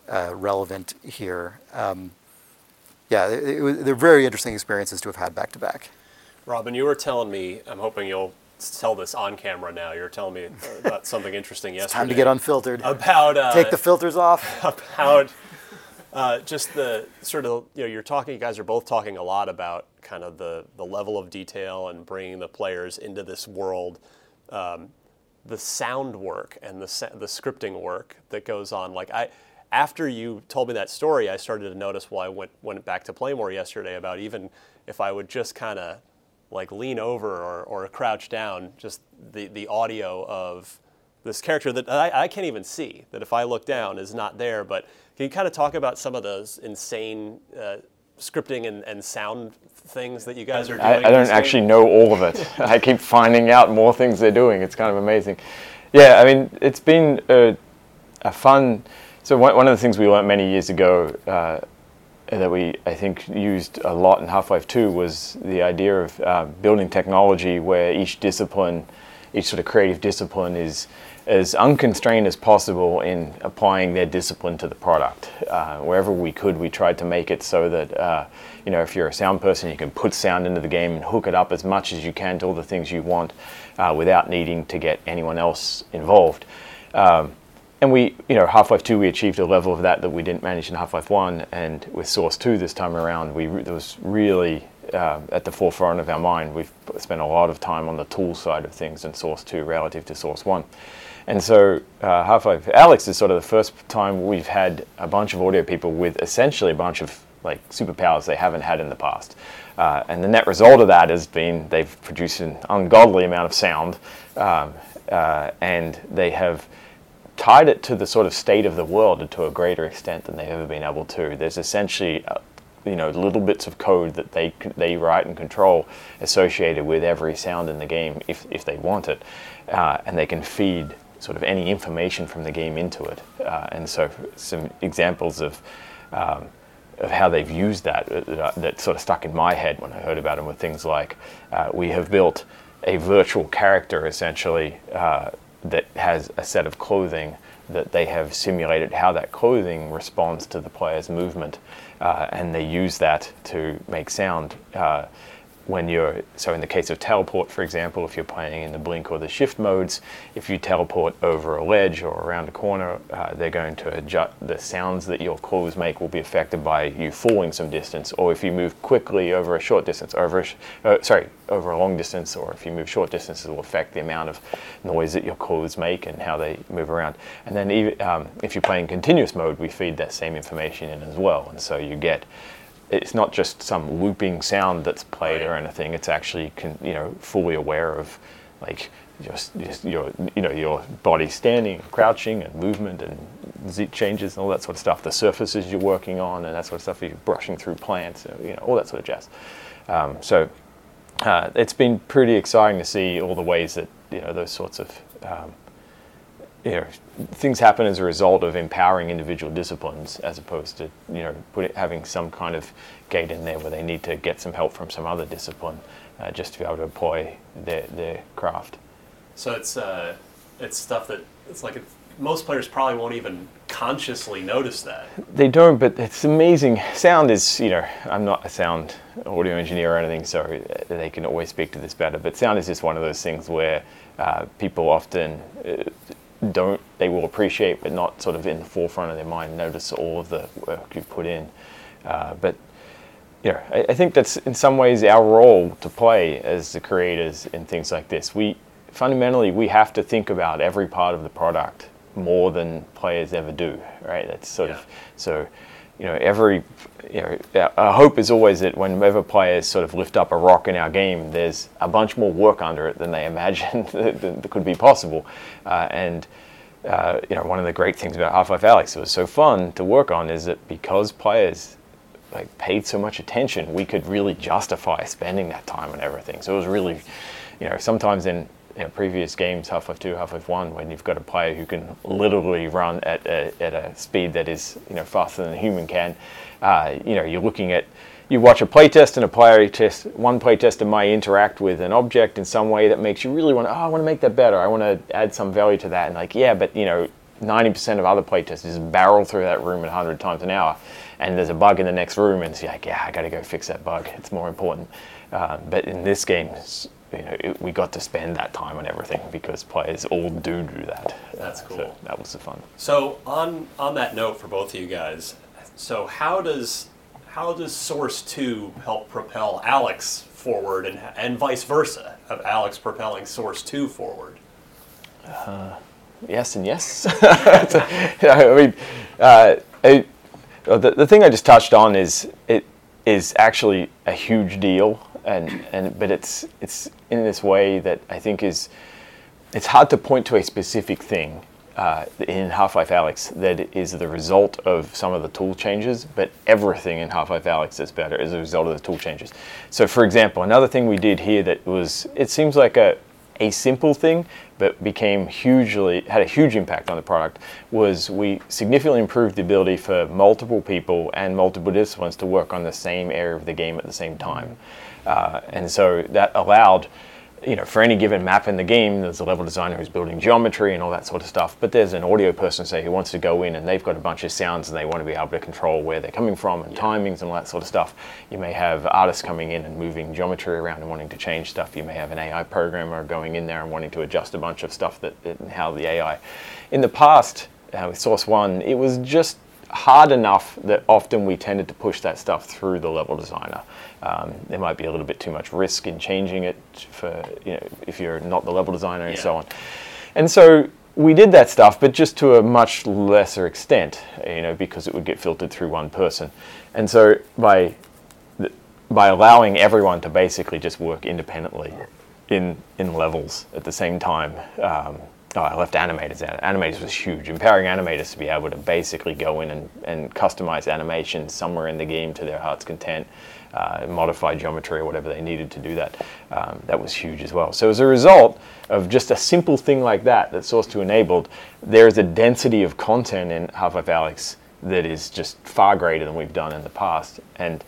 uh, relevant here. Um, yeah, it, it, they're very interesting experiences to have had back to back. Robin, you were telling me, I'm hoping you'll tell this on camera now. You're telling me about something interesting yesterday. Time to get unfiltered. About uh, take the filters off. About uh, just the sort of you know you're talking. You guys are both talking a lot about kind of the the level of detail and bringing the players into this world. Um, the sound work and the the scripting work that goes on. Like I, after you told me that story, I started to notice. Well, I went went back to Playmore yesterday about even if I would just kind of like lean over or, or crouch down, just the, the audio of this character that I, I can't even see, that if I look down is not there. But can you kind of talk about some of those insane uh, scripting and, and sound things that you guys are doing? I, I don't actually know all of it. I keep finding out more things they're doing. It's kind of amazing. Yeah, I mean, it's been a, a fun. So one, one of the things we learned many years ago uh, that we I think used a lot in Half-Life 2 was the idea of uh, building technology where each discipline, each sort of creative discipline is as unconstrained as possible in applying their discipline to the product. Uh, wherever we could, we tried to make it so that uh, you know if you're a sound person, you can put sound into the game and hook it up as much as you can to all the things you want uh, without needing to get anyone else involved. Um, and we, you know, Half-Life 2, we achieved a level of that that we didn't manage in Half-Life 1, and with Source 2 this time around, we it was really uh, at the forefront of our mind. We've spent a lot of time on the tool side of things in Source 2 relative to Source 1. And so uh, Half-Life Alyx is sort of the first time we've had a bunch of audio people with essentially a bunch of like superpowers they haven't had in the past. Uh, and the net result of that has been they've produced an ungodly amount of sound, um, uh, and they have tied it to the sort of state of the world to a greater extent than they've ever been able to. There's essentially, uh, you know, little bits of code that they they write and control associated with every sound in the game if if they want it, uh, and they can feed sort of any information from the game into it. Uh, and so, some examples of. Um, of how they've used that uh, that sort of stuck in my head when I heard about them were things like uh, we have built a virtual character essentially uh, that has a set of clothing that they have simulated how that clothing responds to the player's movement, uh, and they use that to make sound. Uh, when you're so in the case of teleport for example if you're playing in the blink or the shift modes if you teleport over a ledge or around a corner uh, they're going to adjust the sounds that your clothes make will be affected by you falling some distance or if you move quickly over a short distance over a, uh, sorry over a long distance or if you move short distances it will affect the amount of noise that your clothes make and how they move around. And then even, um, if you're playing continuous mode we feed that same information in as well and so you get it's not just some looping sound that's played or anything. It's actually you know fully aware of like just, just your you know your body standing, crouching, and movement and z changes and all that sort of stuff. The surfaces you're working on and that sort of stuff. You're brushing through plants, you know all that sort of jazz. Um, so uh, it's been pretty exciting to see all the ways that you know those sorts of um, you know, things happen as a result of empowering individual disciplines as opposed to you know it, having some kind of gate in there where they need to get some help from some other discipline uh, just to be able to employ their, their craft. So it's uh, it's stuff that it's like most players probably won't even consciously notice that. They don't, but it's amazing. Sound is, you know, I'm not a sound audio engineer or anything, so they can always speak to this better. But sound is just one of those things where uh, people often uh, don't, they will appreciate, but not sort of in the forefront of their mind, notice all of the work you've put in. Uh, but you know, I, I, think that's in some ways our role to play as the creators in things like this. We fundamentally we have to think about every part of the product more than players ever do, right? That's sort yeah. of so. You know, every you know, our hope is always that whenever players sort of lift up a rock in our game, there's a bunch more work under it than they imagined that, that could be possible. Uh, and uh, you know, one of the great things about Half-Life Alyx that was so fun to work on is that because players like paid so much attention, we could really justify spending that time on everything. So it was really, you know, sometimes in you know, previous games, Half-Life 2, Half-Life 1, when you've got a player who can literally run at a, at a speed that is, you know, faster than a human can, uh, you know, you're looking at, you watch a playtest and a player test, one playtester might interact with an object in some way that makes you really want to, oh, I want to make that better. I want to add some value to that. And like, yeah, but, you know, 90% of other playtesters barrel through that room at 100 times an hour and there's a bug in the next room and it's like, yeah, I got to go fix that bug. It's more important. Uh, but in this game, you know, it, we got to spend that time on everything because players all do do that. That's cool. So that was the fun. So on on that note, for both of you guys, so how does how does Source Two help propel Alyx forward, and and vice versa, of Alyx propelling Source Two forward? Uh, yes and yes. I mean, uh, it, the, the thing I just touched on is it is actually a huge deal and and but it's it's in this way that I think is it's hard to point to a specific thing uh, in Half-Life Alyx that is the result of some of the tool changes, but everything in Half-Life Alyx is better as a result of the tool changes. So, for example, another thing we did here that was it seems like a a simple thing, but became hugely had a huge impact on the product was we significantly improved the ability for multiple people and multiple disciplines to work on the same area of the game at the same time. Uh, and so that allowed, you know, for any given map in the game, there's a level designer who's building geometry and all that sort of stuff. But there's an audio person, say, who wants to go in and they've got a bunch of sounds and they want to be able to control where they're coming from and yeah. timings and all that sort of stuff. You may have artists coming in and moving geometry around and wanting to change stuff. You may have an AI programmer going in there and wanting to adjust a bunch of stuff that, and how the AI. In the past, uh, with Source One, it was just hard enough that often we tended to push that stuff through the level designer. Um, there might be a little bit too much risk in changing it for you know if you're not the level designer and so on. And so we did that stuff, but just to a much lesser extent, you know, because it would get filtered through one person. And so by by allowing everyone to basically just work independently in in levels at the same time. Um, oh, I left animators out. Animators was huge. Empowering animators to be able to basically go in and, and customize animations somewhere in the game to their heart's content uh, modify geometry or whatever they needed to do that. Um, that was huge as well. So as a result of just a simple thing like that that Source 2 enabled, there is a density of content in Half-Life Alyx that is just far greater than we've done in the past. And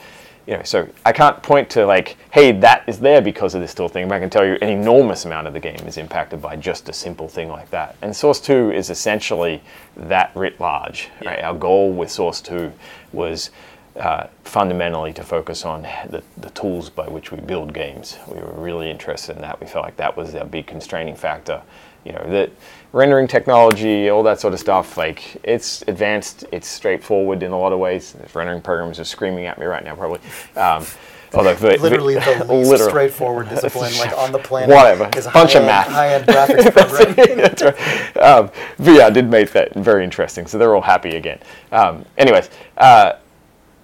you know, so I can't point to like, hey, that is there because of this tool thing, but I can tell you an enormous amount of the game is impacted by just a simple thing like that. And Source 2 is essentially that writ large. Yeah. Right? Our goal with Source 2 was uh, fundamentally to focus on the, the, tools by which we build games. We were really interested in that. We felt like that was our big constraining factor. You know, that rendering technology, all that sort of stuff, like it's advanced, it's straightforward in a lot of ways. The rendering programs are screaming at me right now, probably. Um, Although literally the least literally. straightforward discipline like on the planet. Whatever. Is Bunch of math. High-end graphics programming. That's right. Um, VR did make that very interesting, so they're all happy again. Um, anyways, uh,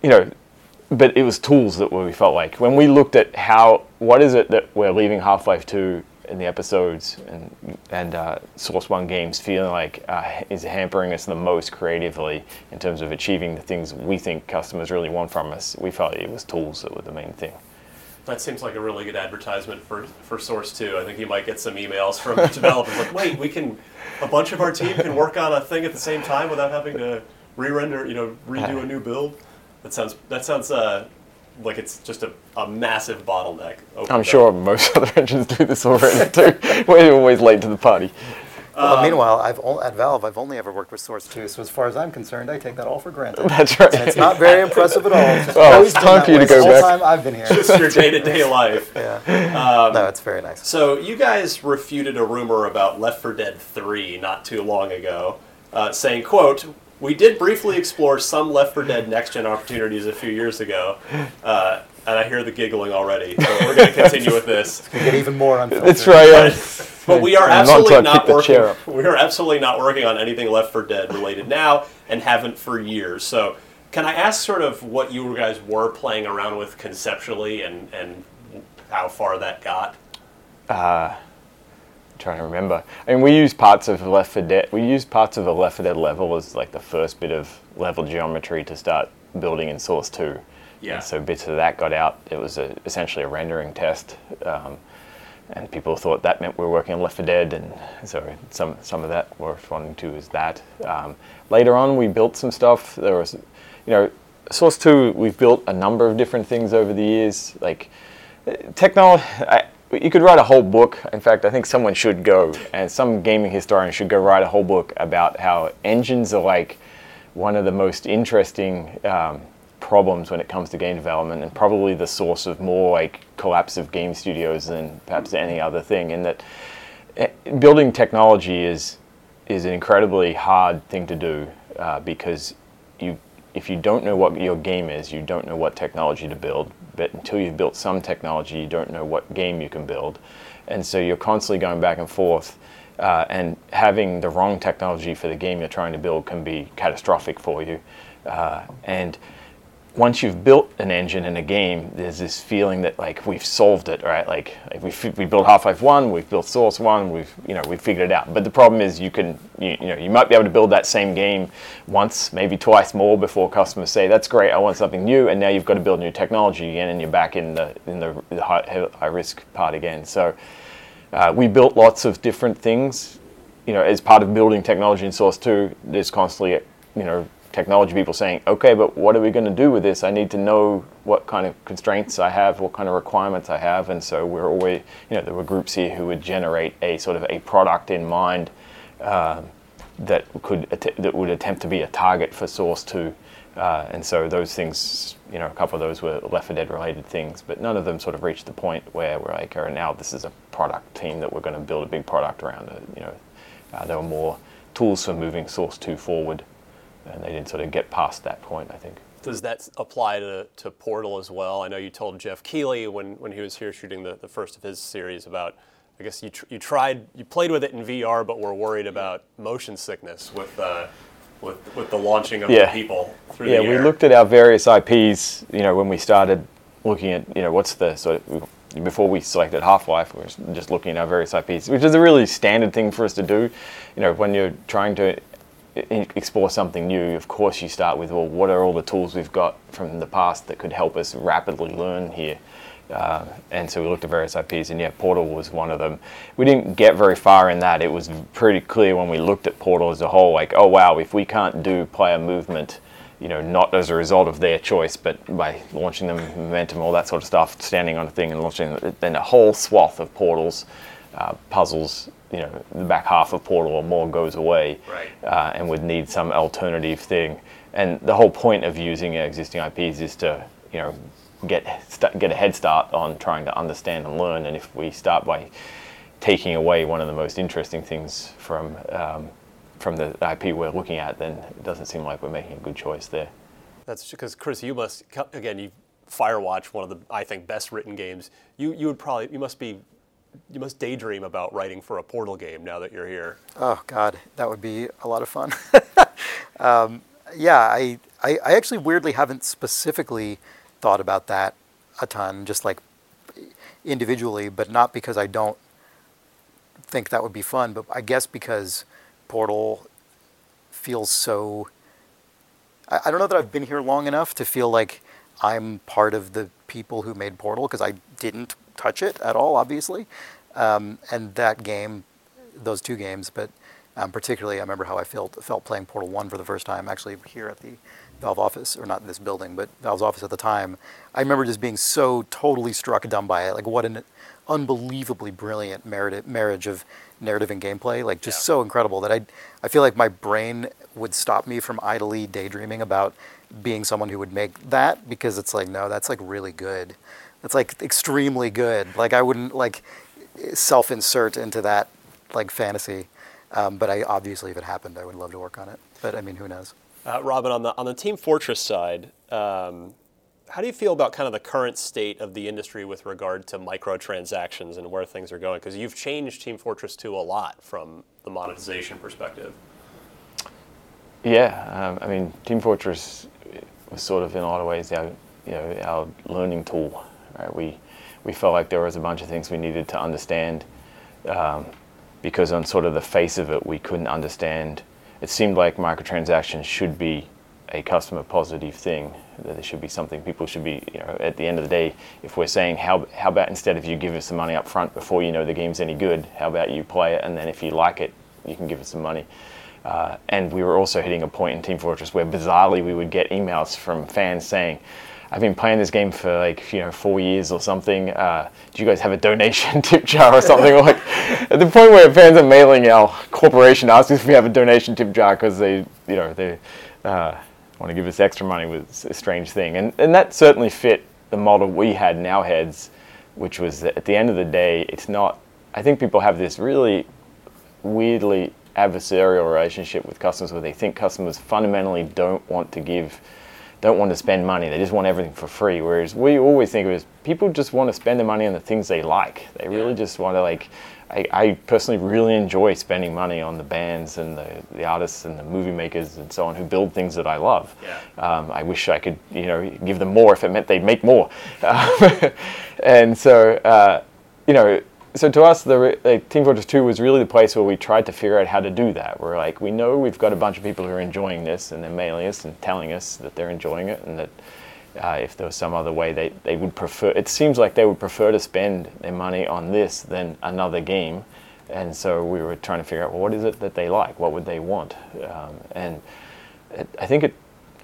you know, but it was tools that we felt like when we looked at how what is it that we're leaving Half Life Two in the episodes and and uh, Source One games feeling like uh, is hampering us the most creatively in terms of achieving the things we think customers really want from us. We felt it was tools that were the main thing. That seems like a really good advertisement for, for Source 2. I think you might get some emails from developers like, wait, we can, a bunch of our team can work on a thing at the same time without having to re-render, you know, redo a new build. That sounds that sounds uh, like it's just a, a massive bottleneck. I'm sure most other engines do this already too. We're always late to the party. Well, meanwhile, I've o- at Valve, I've only ever worked with Source 2, so as far as I'm concerned, I take that all for granted. That's right. And it's not very impressive at all. It's Well, always time for you to go back. time I've been here. Just your day to day life. yeah. no, it's very nice. So you guys refuted a rumor about Left 4 Dead 3 not too long ago, uh, saying, "quote We did briefly explore some Left 4 Dead next gen opportunities a few years ago." Uh, and I hear the giggling already. So we're going to continue with this. You get even more unfiltered. That's right. yeah. But we are I'm not absolutely not working. We are absolutely not working on anything Left 4 Dead related now, and haven't for years. So, can I ask sort of what you guys were playing around with conceptually, and and how far that got? Trying to remember. I mean, we used parts of Left 4 Dead. We used parts of a Left 4 Dead level as like the first bit of level geometry to start building in Source 2. Yeah. And so bits of that got out. It was a, essentially a rendering test, um, and people thought that meant we were working on Left 4 Dead, and so some some of that we're responding to is that. Um, later on, we built some stuff. There was, you know, Source 2. We've built a number of different things over the years, like technology. You could write a whole book. In fact, I think someone should go, and some gaming historian should go write a whole book about how engines are like one of the most interesting um, problems when it comes to game development, and probably the source of more like collapse of game studios than perhaps any other thing. In that, eh, building technology is is an incredibly hard thing to do uh, because you if you don't know what your game is, you don't know what technology to build. But until you've built some technology, you don't know what game you can build, and so you're constantly going back and forth. Uh, and having the wrong technology for the game you're trying to build can be catastrophic for you. Uh, and once you've built an engine in a game, there's this feeling that like we've solved it, right? Like, we we built Half Life One, we've built Source One, we've you know we've figured it out. But the problem is you can you, you know you might be able to build that same game once, maybe twice more before customers say that's great, I want something new, and now you've got to build new technology again, and you're back in the in the, the high, high risk part again. So uh, we built lots of different things. You know, as part of building technology in Source Two, there's constantly you know technology people saying, okay, but what are we going to do with this? I need to know what kind of constraints I have, what kind of requirements I have, and so we're always, you know, there were groups here who would generate a sort of a product in mind um, that could that would attempt to be a target for Source Two, uh, and so those things, you know, a couple of those were Left 4 Dead related things, but none of them sort of reached the point where we're like, oh, now this is a product team that we're going to build a big product around. It. You know, uh, there were more tools for moving Source Two forward and they didn't sort of get past that point, I think. Does that apply to, to Portal as well? I know you told Geoff Keighley when, when he was here shooting the, the first of his series about, I guess you, tr- you tried, you played with it in VR, but were worried about motion sickness with, uh, with, with the launching of Yeah. the people through Yeah, the we looked at our various IPs, you know, when we started looking at, you know, what's the sort of, before we selected Half-Life, we were just looking at our various IPs, which is a really standard thing for us to do. You know, when you're trying to explore something new, of course you start with, well, what are all the tools we've got from the past that could help us rapidly learn here? Uh, and so we looked at various IPs, and yeah, Portal was one of them. We didn't get very far in that. It was pretty clear when we looked at Portal as a whole, like, oh wow, if we can't do player movement, you know, not as a result of their choice, but by launching them momentum, all that sort of stuff, standing on a thing and launching, then a whole swath of portals, uh, puzzles, you know, the back half of Portal or more goes away, Right. uh, and would need some alternative thing. And the whole point of using existing IPs is to, you know, get st- get a head start on trying to understand and learn. And if we start by taking away one of the most interesting things from um, from the IP we're looking at, then it doesn't seem like we're making a good choice there. That's because Chris, you must again, you Firewatch, one of the I think best written games. You you would probably you must be you must daydream about writing for a Portal game now that you're here. Oh God, that would be a lot of fun. um, yeah, I, I I actually weirdly haven't specifically thought about that a ton, just like individually, but not because I don't think that would be fun, but I guess because Portal feels so. I, I don't know that I've been here long enough to feel like I'm part of the people who made Portal because I didn't touch it at all, obviously. Um, and that game, those two games, but um, particularly I remember how I felt felt playing Portal One for the first time, actually here at the Valve office, or not in this building, but Valve's office at the time, I remember just being so totally struck dumb by it. Like, what an unbelievably brilliant merit- marriage of narrative and gameplay. Like, just Yeah. so incredible that I, I feel like my brain would stop me from idly daydreaming about being someone who would make that because it's like, no, that's like really good. That's like extremely good. Like, I wouldn't like self insert into that like fantasy. Um, but I obviously, if it happened, I would love to work on it. But I mean, who knows? Uh, Robin, on the on the Team Fortress side, um, how do you feel about kind of the current state of the industry with regard to microtransactions and where things are going? Because you've changed Team Fortress 2 a lot from the monetization perspective. Yeah, um, I mean, Team Fortress was sort of in a lot of ways our, you know, our learning tool. Right? We we felt like there was a bunch of things we needed to understand um, because on sort of the face of it, we couldn't understand. It seemed like microtransactions should be a customer positive thing. That there should be something people should be. You know, at the end of the day, if we're saying how how about instead of you give us the money up front before you know the game's any good, how about you play it and then if you like it, you can give us some money. Uh, and we were also hitting a point in Team Fortress where bizarrely we would get emails from fans saying, I've been playing this game for like you know four years or something. Uh, do you guys have a donation tip jar or something? like at the point where fans are mailing our corporation asking if we have a donation tip jar because they you know they uh, want to give us extra money was a strange thing, and and that certainly fit the model we had in our heads, which was that at the end of the day, it's not. I think people have this really weirdly adversarial relationship with customers where they think customers fundamentally don't want to give don't want to spend money they just want everything for free whereas we always think of it as people just want to spend the money on the things they like they really just want to like I, I personally really enjoy spending money on the bands and the, the artists and the movie makers and so on who build things that I love. Yeah. Um, I wish I could, you know, give them more if it meant they'd make more. Um, and so, uh, you know, so to us, the like, Team Fortress 2 was really the place where we tried to figure out how to do that. We're like, we know we've got a bunch of people who are enjoying this, and they're mailing us and telling us that they're enjoying it, and that uh, if there was some other way they, they would prefer, it seems like they would prefer to spend their money on this than another game. And so we were trying to figure out, well, what is it that they like? What would they want? Um, and it, I think it,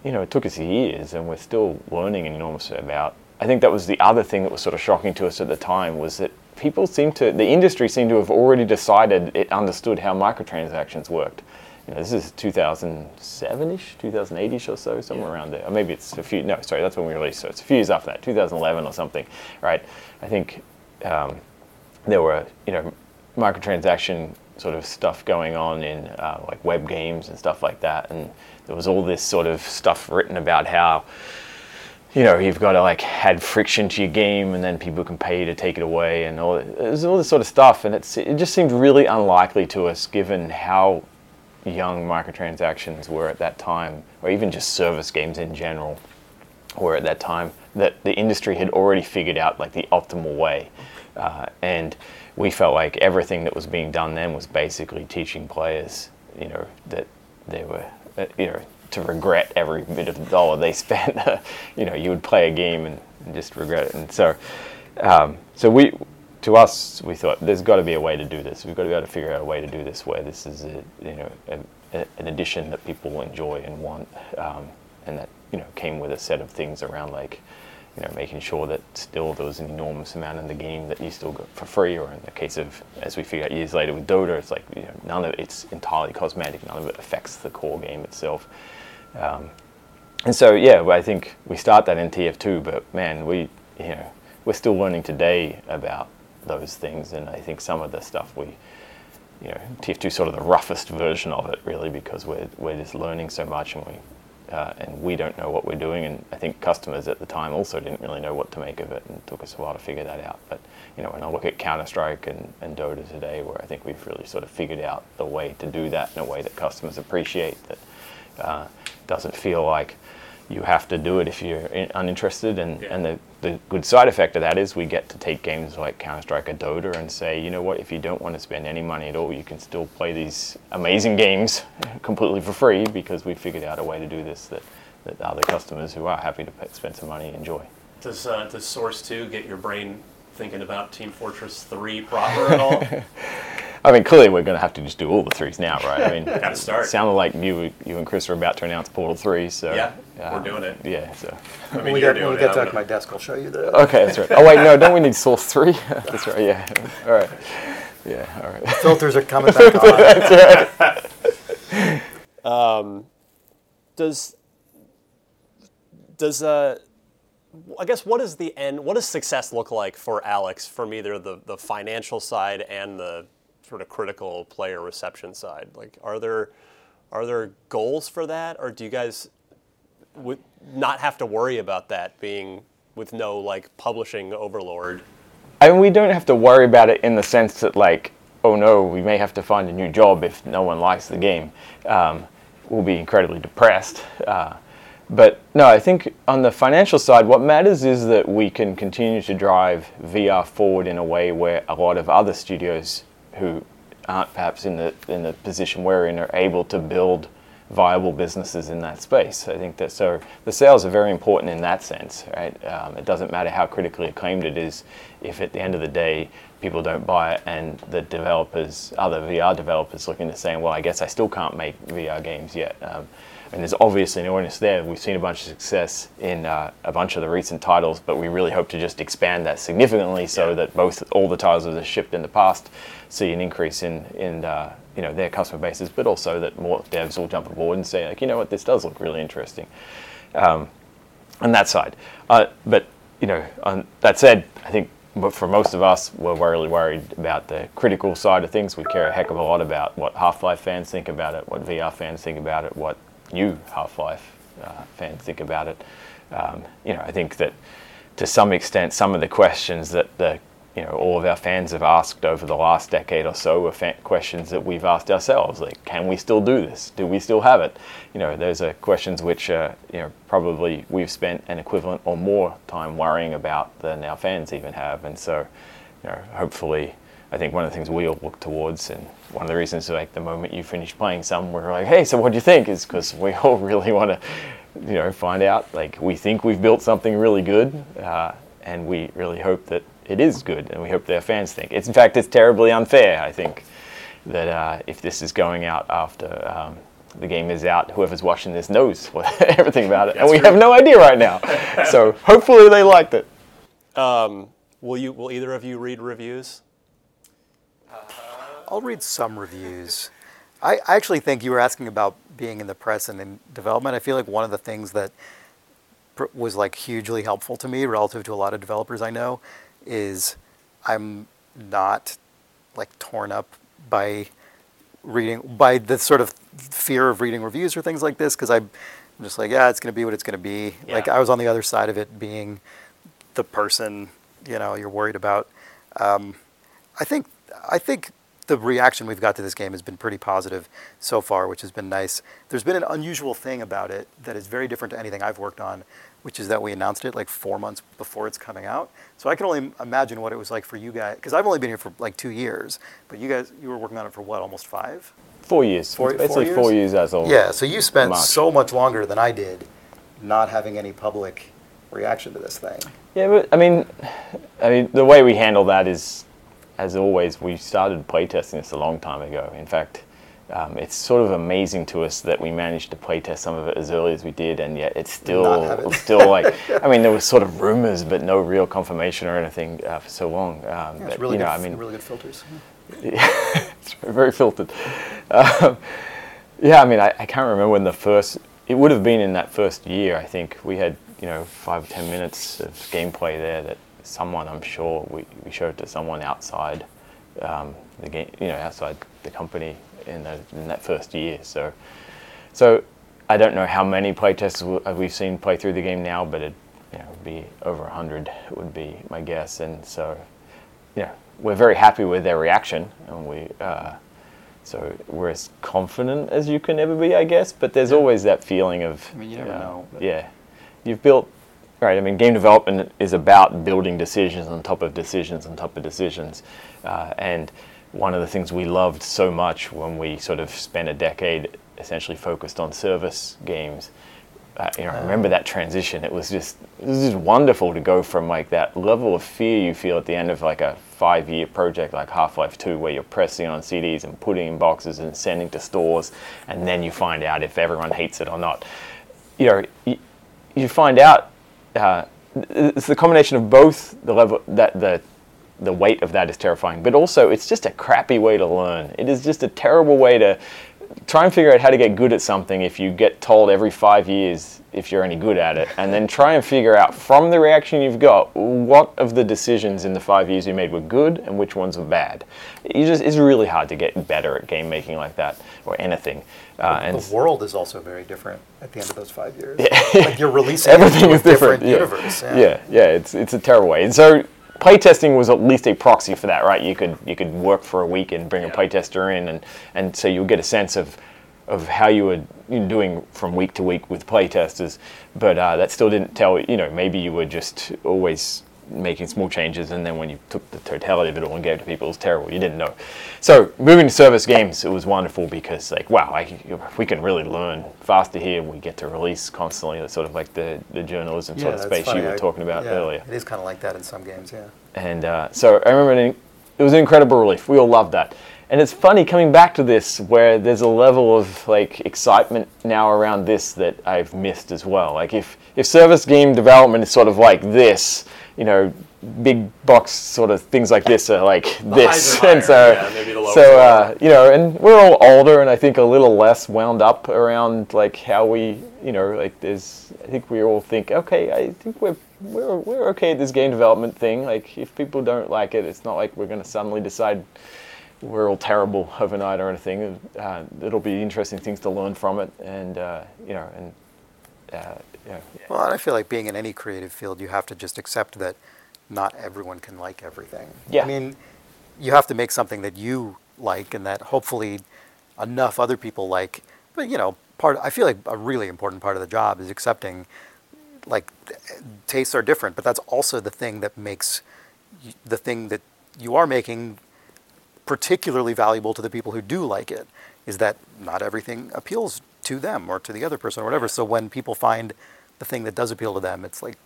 you know, it took us years, and we're still learning an enormous about. I think that was the other thing that was sort of shocking to us at the time was that people seem to, the industry seemed to have already decided it understood how microtransactions worked. You know, this is 2007-ish, 2008-ish or so, somewhere around there. Or maybe it's a few. No, sorry, that's when we released. So it's a few years after that, 2011 or something, right? I think um, there were, you know, microtransaction sort of stuff going on in uh, like web games and stuff like that, and there was all this sort of stuff written about how you know, you've got to like add friction to your game, and then people can pay you to take it away, and all there's all this sort of stuff, and it's it just seemed really unlikely to us given how young microtransactions were at that time, or even just service games in general were at that time. That the industry had already figured out like the optimal way, uh, and we felt like everything that was being done then was basically teaching players, you know, that they were, uh, you know to regret every bit of the dollar they spent. you know, you would play a game and, and just regret it. And so, um, so we, to us, we thought there's got to be a way to do this. We've got to be able to figure out a way to do this where this is, a, you know, a, a, an addition that people enjoy and want, um, and that you know came with a set of things around like. You know, making sure that still there was an enormous amount in the game that you still got for free, or in the case of, as we figured out years later with Dota, it's like you know, none of it, it's entirely cosmetic. None of it affects the core game itself. Um, and so, yeah, I think we start that in TF2, but man, we, you know, we're still learning today about those things, and I think some of the stuff we, you know, TF2 is sort of the roughest version of it, really, because we're we're just learning so much, and we. Uh, and we don't know what we're doing, and I think customers at the time also didn't really know what to make of it, and it took us a while to figure that out. But you know, when I look at Counter Strike and, and Dota today, where I think we've really sort of figured out the way to do that in a way that customers appreciate, that uh, doesn't feel like you have to do it if you're in, uninterested. And, Yeah. and the, the good side effect of that is we get to take games like Counter Strike or Dota and say, you know what, if you don't want to spend any money at all, you can still play these amazing games completely for free because we figured out a way to do this that, that other customers who are happy to pay, spend some money enjoy. Does, uh, does Source 2 get your brain thinking about Team Fortress 3 proper at all? I mean, clearly we're going to have to just do all the threes now, right? I mean, Gotta start. It sounded like you, you and Chris are about to announce Portal Three, so Yeah, uh, we're doing it. Yeah, so I mean, When we you're get, when we it. get I'm back gonna- to my desk, I'll show you the. okay, that's right. Oh wait, no, don't we need Source Three? that's right. Yeah. All right. Yeah. All right. filters are coming back on. does does uh I guess what is the end what does success look like for Alyx from either the, the financial side and the sort of critical player reception side? Like are there are there goals for that or do you guys would not have to worry about that being with no like publishing overlord? I mean, we don't have to worry about it in the sense that, like, oh no, we may have to find a new job if no one likes the game. Um, we'll be incredibly depressed. Uh, but no, I think on the financial side, what matters is that we can continue to drive VR forward in a way where a lot of other studios who aren't perhaps in the in the position we're in are able to build viable businesses in that space. I think that so the sales are very important in that sense, right? Um, it doesn't matter how critically acclaimed it is if at the end of the day people don't buy it and the developers, other VR developers looking to saying, well, I guess I still can't make VR games yet. Um, and there's obviously an audience there. We've seen a bunch of success in uh, a bunch of the recent titles, but we really hope to just expand that significantly so Yeah. that both all the titles that have shipped in the past see an increase in in uh, you know their customer bases, but also that more devs will jump aboard and say like, you know what, this does look really interesting, um, on that side. Uh, but you know, on that said, I think for most of us, we're really worried about the critical side of things. We care a heck of a lot about what Half-Life fans think about it, what VR fans think about it, what new Half-Life uh, fans think about it. Um, you know, I think that to some extent, some of the questions that the you know all of our fans have asked over the last decade or so are fa- questions that we've asked ourselves. Like, can we still do this? Do we still have it? You know, those are questions which uh, you know probably we've spent an equivalent or more time worrying about than our fans even have. And so, you know, hopefully, I think one of the things we all look towards, and one of the reasons, like the moment you finish playing some, we're like, hey, so what do you think? Is because we all really want to, you know, find out. Like, we think we've built something really good, uh, and we really hope that it is good, and we hope their fans think. It's in fact, it's terribly unfair. I think that uh, if this is going out after. Um, the game is out. Whoever's watching this knows what, everything about it, and we true. have no idea right now. so hopefully they liked it. Will you will either of you read reviews? I'll read some reviews. I, I actually think you were asking about being in the press and in development. I feel like one of the things that pr- was like hugely helpful to me relative to a lot of developers I know is I'm not like torn up by reading by the sort of fear of reading reviews or things like this because I'm just like yeah it's going to be what it's going to be. Like I was on the other side of it being the person you know you're worried about. Um, I think I think the reaction we've got to this game has been pretty positive so far, which has been nice. There's been an unusual thing about it that is very different to anything I've worked on, which is that we announced it like four months before it's coming out. So I can only imagine what it was like for you guys, because I've only been here for like two years, but you guys you were working on it for what, almost five? Four years. Four- Basically four four years? years as of Yeah. So you spent March. so much longer than I did, not having any public reaction to this thing. Yeah, but I mean, I mean, the way we handle that is, as always, we started playtesting this a long time ago. In fact, um, it's sort of amazing to us that we managed to playtest some of it as early as we did, and yet it's still, it. still like, I mean, there was sort of rumors, but no real confirmation or anything uh, for so long. Um, Yeah, but, it's really you know, good. I mean, really good filters. it's very filtered. Um, yeah, I mean, I, I can't remember when the first. It would have been in that first year. I think we had you know five ten minutes of gameplay there that someone I'm sure we, we showed to someone outside um, the game, you know, outside the company in, the, in that first year. So, so I don't know how many playtests w- we've seen play through the game now, but it you know would be over hundred would be my guess, and so you know, we're very happy with their reaction, and we uh, so we're as confident as you can ever be, I guess. But there's always that feeling of I mean, you never uh, know, Yeah, you've built right. I mean, game development is about building decisions on top of decisions on top of decisions, uh, and one of the things we loved so much when we sort of spent a decade essentially focused on service games. Uh, you know, I remember that transition. It was just this is wonderful to go from like that level of fear you feel at the end of like a five year project like Half Life 2, where you're pressing on CDs and putting in boxes and sending to stores, and then you find out if everyone hates it or not. You know, you, you find out uh, it's the combination of both the level that the the weight of that is terrifying, but also it's just a crappy way to learn. It is just a terrible way to try and figure out how to get good at something if you get told every five years if you're any good at it, and then try and figure out from the reaction you've got what of the decisions in the five years you made were good and which ones were bad. You just it's really hard to get better at game making like that or anything. Uh, and the world is also very different at the end of those five years. like you're releasing everything is different, different yeah. universe. Yeah. yeah, yeah, it's it's a terrible way. And so playtesting was at least a proxy for that, right? You could you could work for a week and bring yeah. a playtester in, and and so you'll get a sense of of how you were doing from week to week with playtesters. But uh, that still didn't tell you know maybe you were just always making small changes, and then when you took the totality of it all and gave it to people, it was terrible. You didn't know. So moving to service games, it was wonderful because like wow, I, we can really learn faster here. We get to release constantly. It's sort of like the, the journalism yeah, sort of space funny. you were talking about yeah, earlier. It is kind of like that in some games, yeah. And uh, so I remember it, it was an incredible relief. We all loved that. And it's funny coming back to this where there's a level of like excitement now around this that I've missed as well. Like if if service game development is sort of like this, you know, big box sort of things like this are like the this, and so yeah, so uh, you know, and we're all older, and I think a little less wound up around like how we, you know, like there's. I think we all think, okay, I think we're we're we're okay at this game development thing. Like if people don't like it, it's not like we're going to suddenly decide we're all terrible overnight or anything. Uh, it'll be interesting things to learn from it, and uh, you know, and uh, yeah. Well, I feel like being in any creative field, you have to just accept that not everyone can like everything. Yeah. I mean, you have to make something that you like and that hopefully enough other people like. But you know, part I feel like a really important part of the job is accepting like tastes are different, but that's also the thing that makes the thing that you are making particularly valuable to the people who do like it is that not everything appeals to them or to the other person or whatever. So when people find the thing that does appeal to them, it's like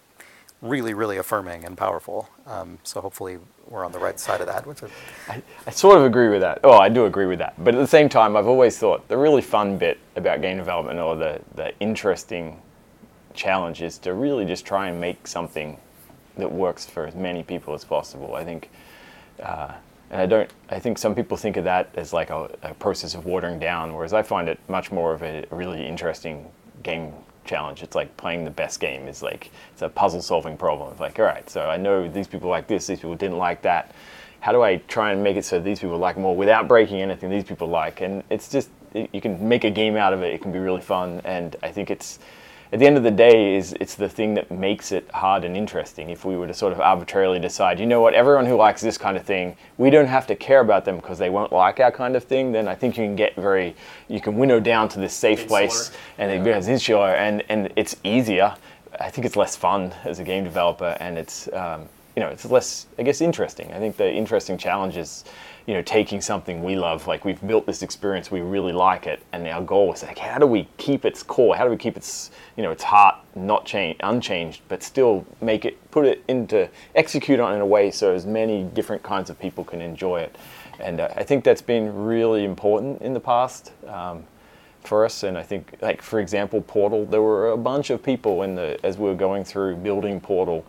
really, really affirming and powerful. Um, so hopefully we're on the right side of that. Which is I, I sort of agree with that. Oh, I do agree with that. But at the same time, I've always thought the really fun bit about game development or the, the interesting challenge is to really just try and make something that works for as many people as possible. I think, uh, and I don't. I think some people think of that as like a, a, process of watering down, whereas I find it much more of a really interesting game challenge. It's like playing the best game. It's like it's a puzzle solving problem. It's like all right, so I know these people like this, these people didn't like that. How do I try and make it so these people like more without breaking anything these people like? And it's just you can make a game out of it. It can be really fun, and I think it's at the end of the day is it's the thing that makes it hard and interesting if we were to sort of arbitrarily decide you know what everyone who likes this kind of thing we don't have to care about them because they won't like our kind of thing then i think you can get very you can winnow down to this safe insular. place and yeah. it becomes insular and and it's easier i think it's less fun as a game developer and it's um, you know it's less i guess interesting i think the interesting challenge is you know, taking something we love, like we've built this experience, we really like it, and our goal is like, how do we keep its core? How do we keep its, you know, its heart not change, unchanged, but still make it, put it into, execute on it in a way so as many different kinds of people can enjoy it. And uh, I think that's been really important in the past. Um, for us. And I think, like for example, Portal, there were a bunch of people in the as we were going through building Portal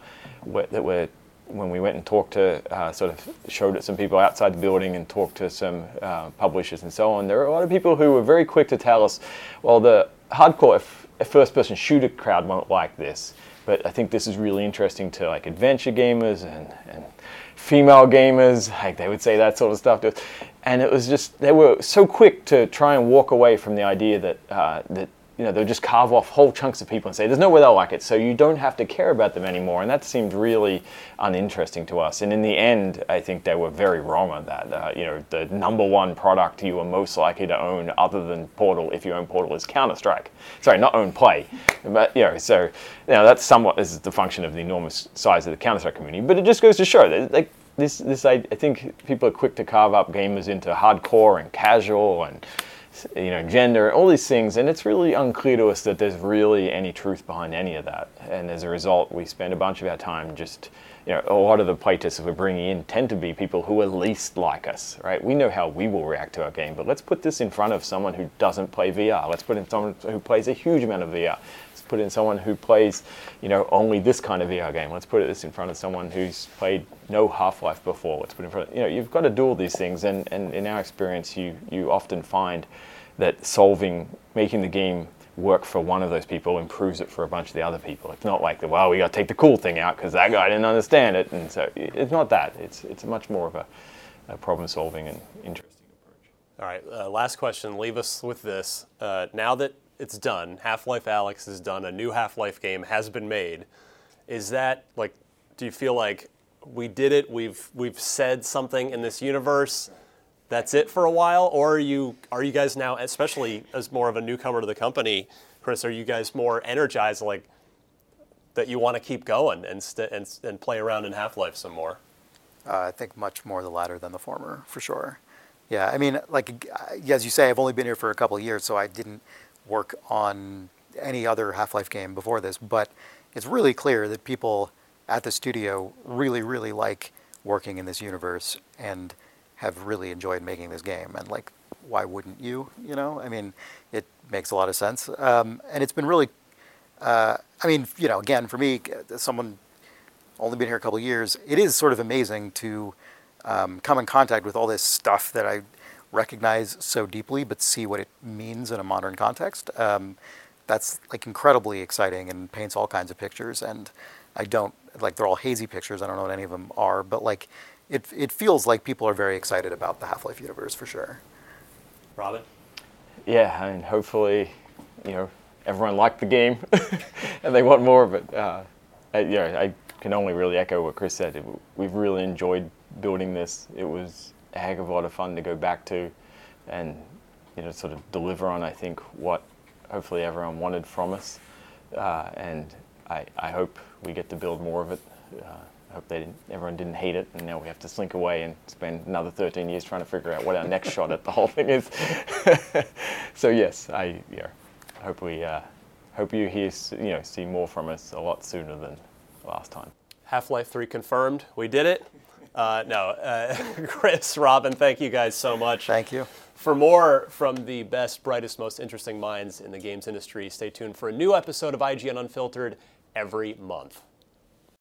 that were when we went and talked to, uh, sort of showed it some people outside the building and talked to some uh, publishers and so on, there were a lot of people who were very quick to tell us, well, the hardcore first person shooter crowd won't like this. But I think this is really interesting to like adventure gamers and, and female gamers. Like they would say that sort of stuff to us. And it was just, they were so quick to try and walk away from the idea that, uh, that you know, they'll just carve off whole chunks of people and say, there's no way they'll like it, so you don't have to care about them anymore. And that seemed really uninteresting to us. And in the end, I think they were very wrong on that. Uh, you know, the number one product you are most likely to own other than Portal, if you own Portal, is Counter-Strike. Sorry, not own Play. But, you know, so, you know, that's somewhat is the function of the enormous size of the Counter-Strike community. But it just goes to show that, like, this, this I, I think people are quick to carve up gamers into hardcore and casual and you know, gender, all these things, and it's really unclear to us that there's really any truth behind any of that. And as a result, we spend a bunch of our time just, you know, a lot of the playtests that we're bringing in tend to be people who are least like us, right? We know how we will react to our game, but let's put this in front of someone who doesn't play VR. Let's put in someone who plays a huge amount of VR. Let's put in someone who plays, you know, only this kind of VR game. Let's put this in front of someone who's played no Half-Life before. Let's put in front, of, you know, you've got to do all these things, and, and in our experience, you you often find that solving, making the game work for one of those people improves it for a bunch of the other people. It's not like the well, we got to take the cool thing out because that guy didn't understand it, and so it's not that. It's it's much more of a, a problem-solving and interesting approach. All right, uh, last question. Leave us with this. Uh, now that it's done, Half-Life Alyx is done. A new Half-Life game has been made. Is that like? Do you feel like we did it? We've we've said something in this universe that's it for a while, or are you are you guys now, especially as more of a newcomer to the company, Chris? Are you guys more energized, like that you want to keep going and st- and and play around in Half Life some more? Uh, I think much more the latter than the former, for sure. Yeah, I mean, like as you say, I've only been here for a couple years, so I didn't work on any other Half-Life game before this. But it's really clear that people at the studio really, really like working in this universe and have really enjoyed making this game. And like, why wouldn't you? You know, I mean, it makes a lot of sense. Um, and it's been really, uh, I mean, you know, again, for me, someone only been here a couple years, it is sort of amazing to um, come in contact with all this stuff that I recognize so deeply, but see what it means in a modern context. Um, that's like incredibly exciting and paints all kinds of pictures. And I don't like they're all hazy pictures. I don't know what any of them are, but like it, it feels like people are very excited about the Half Life universe for sure. Robin? Yeah, I mean, hopefully, you know, everyone liked the game and they want more of it. Uh, I, you know, I can only really echo what Chris said. It, we've really enjoyed building this. It was a heck of a lot of fun to go back to and, you know, sort of deliver on, I think, what hopefully everyone wanted from us. Uh, and I, I hope we get to build more of it. Uh, hope they didn't, everyone didn't hate it, and now we have to slink away and spend another 13 years trying to figure out what our next shot at the whole thing is. so yes, I yeah, hope we uh, hope you hear you know see more from us a lot sooner than last time. Half-Life 3 confirmed. We did it. Uh, no, uh, Chris, Robin, thank you guys so much. Thank you. For more from the best, brightest, most interesting minds in the games industry, stay tuned for a new episode of IGN Unfiltered every month.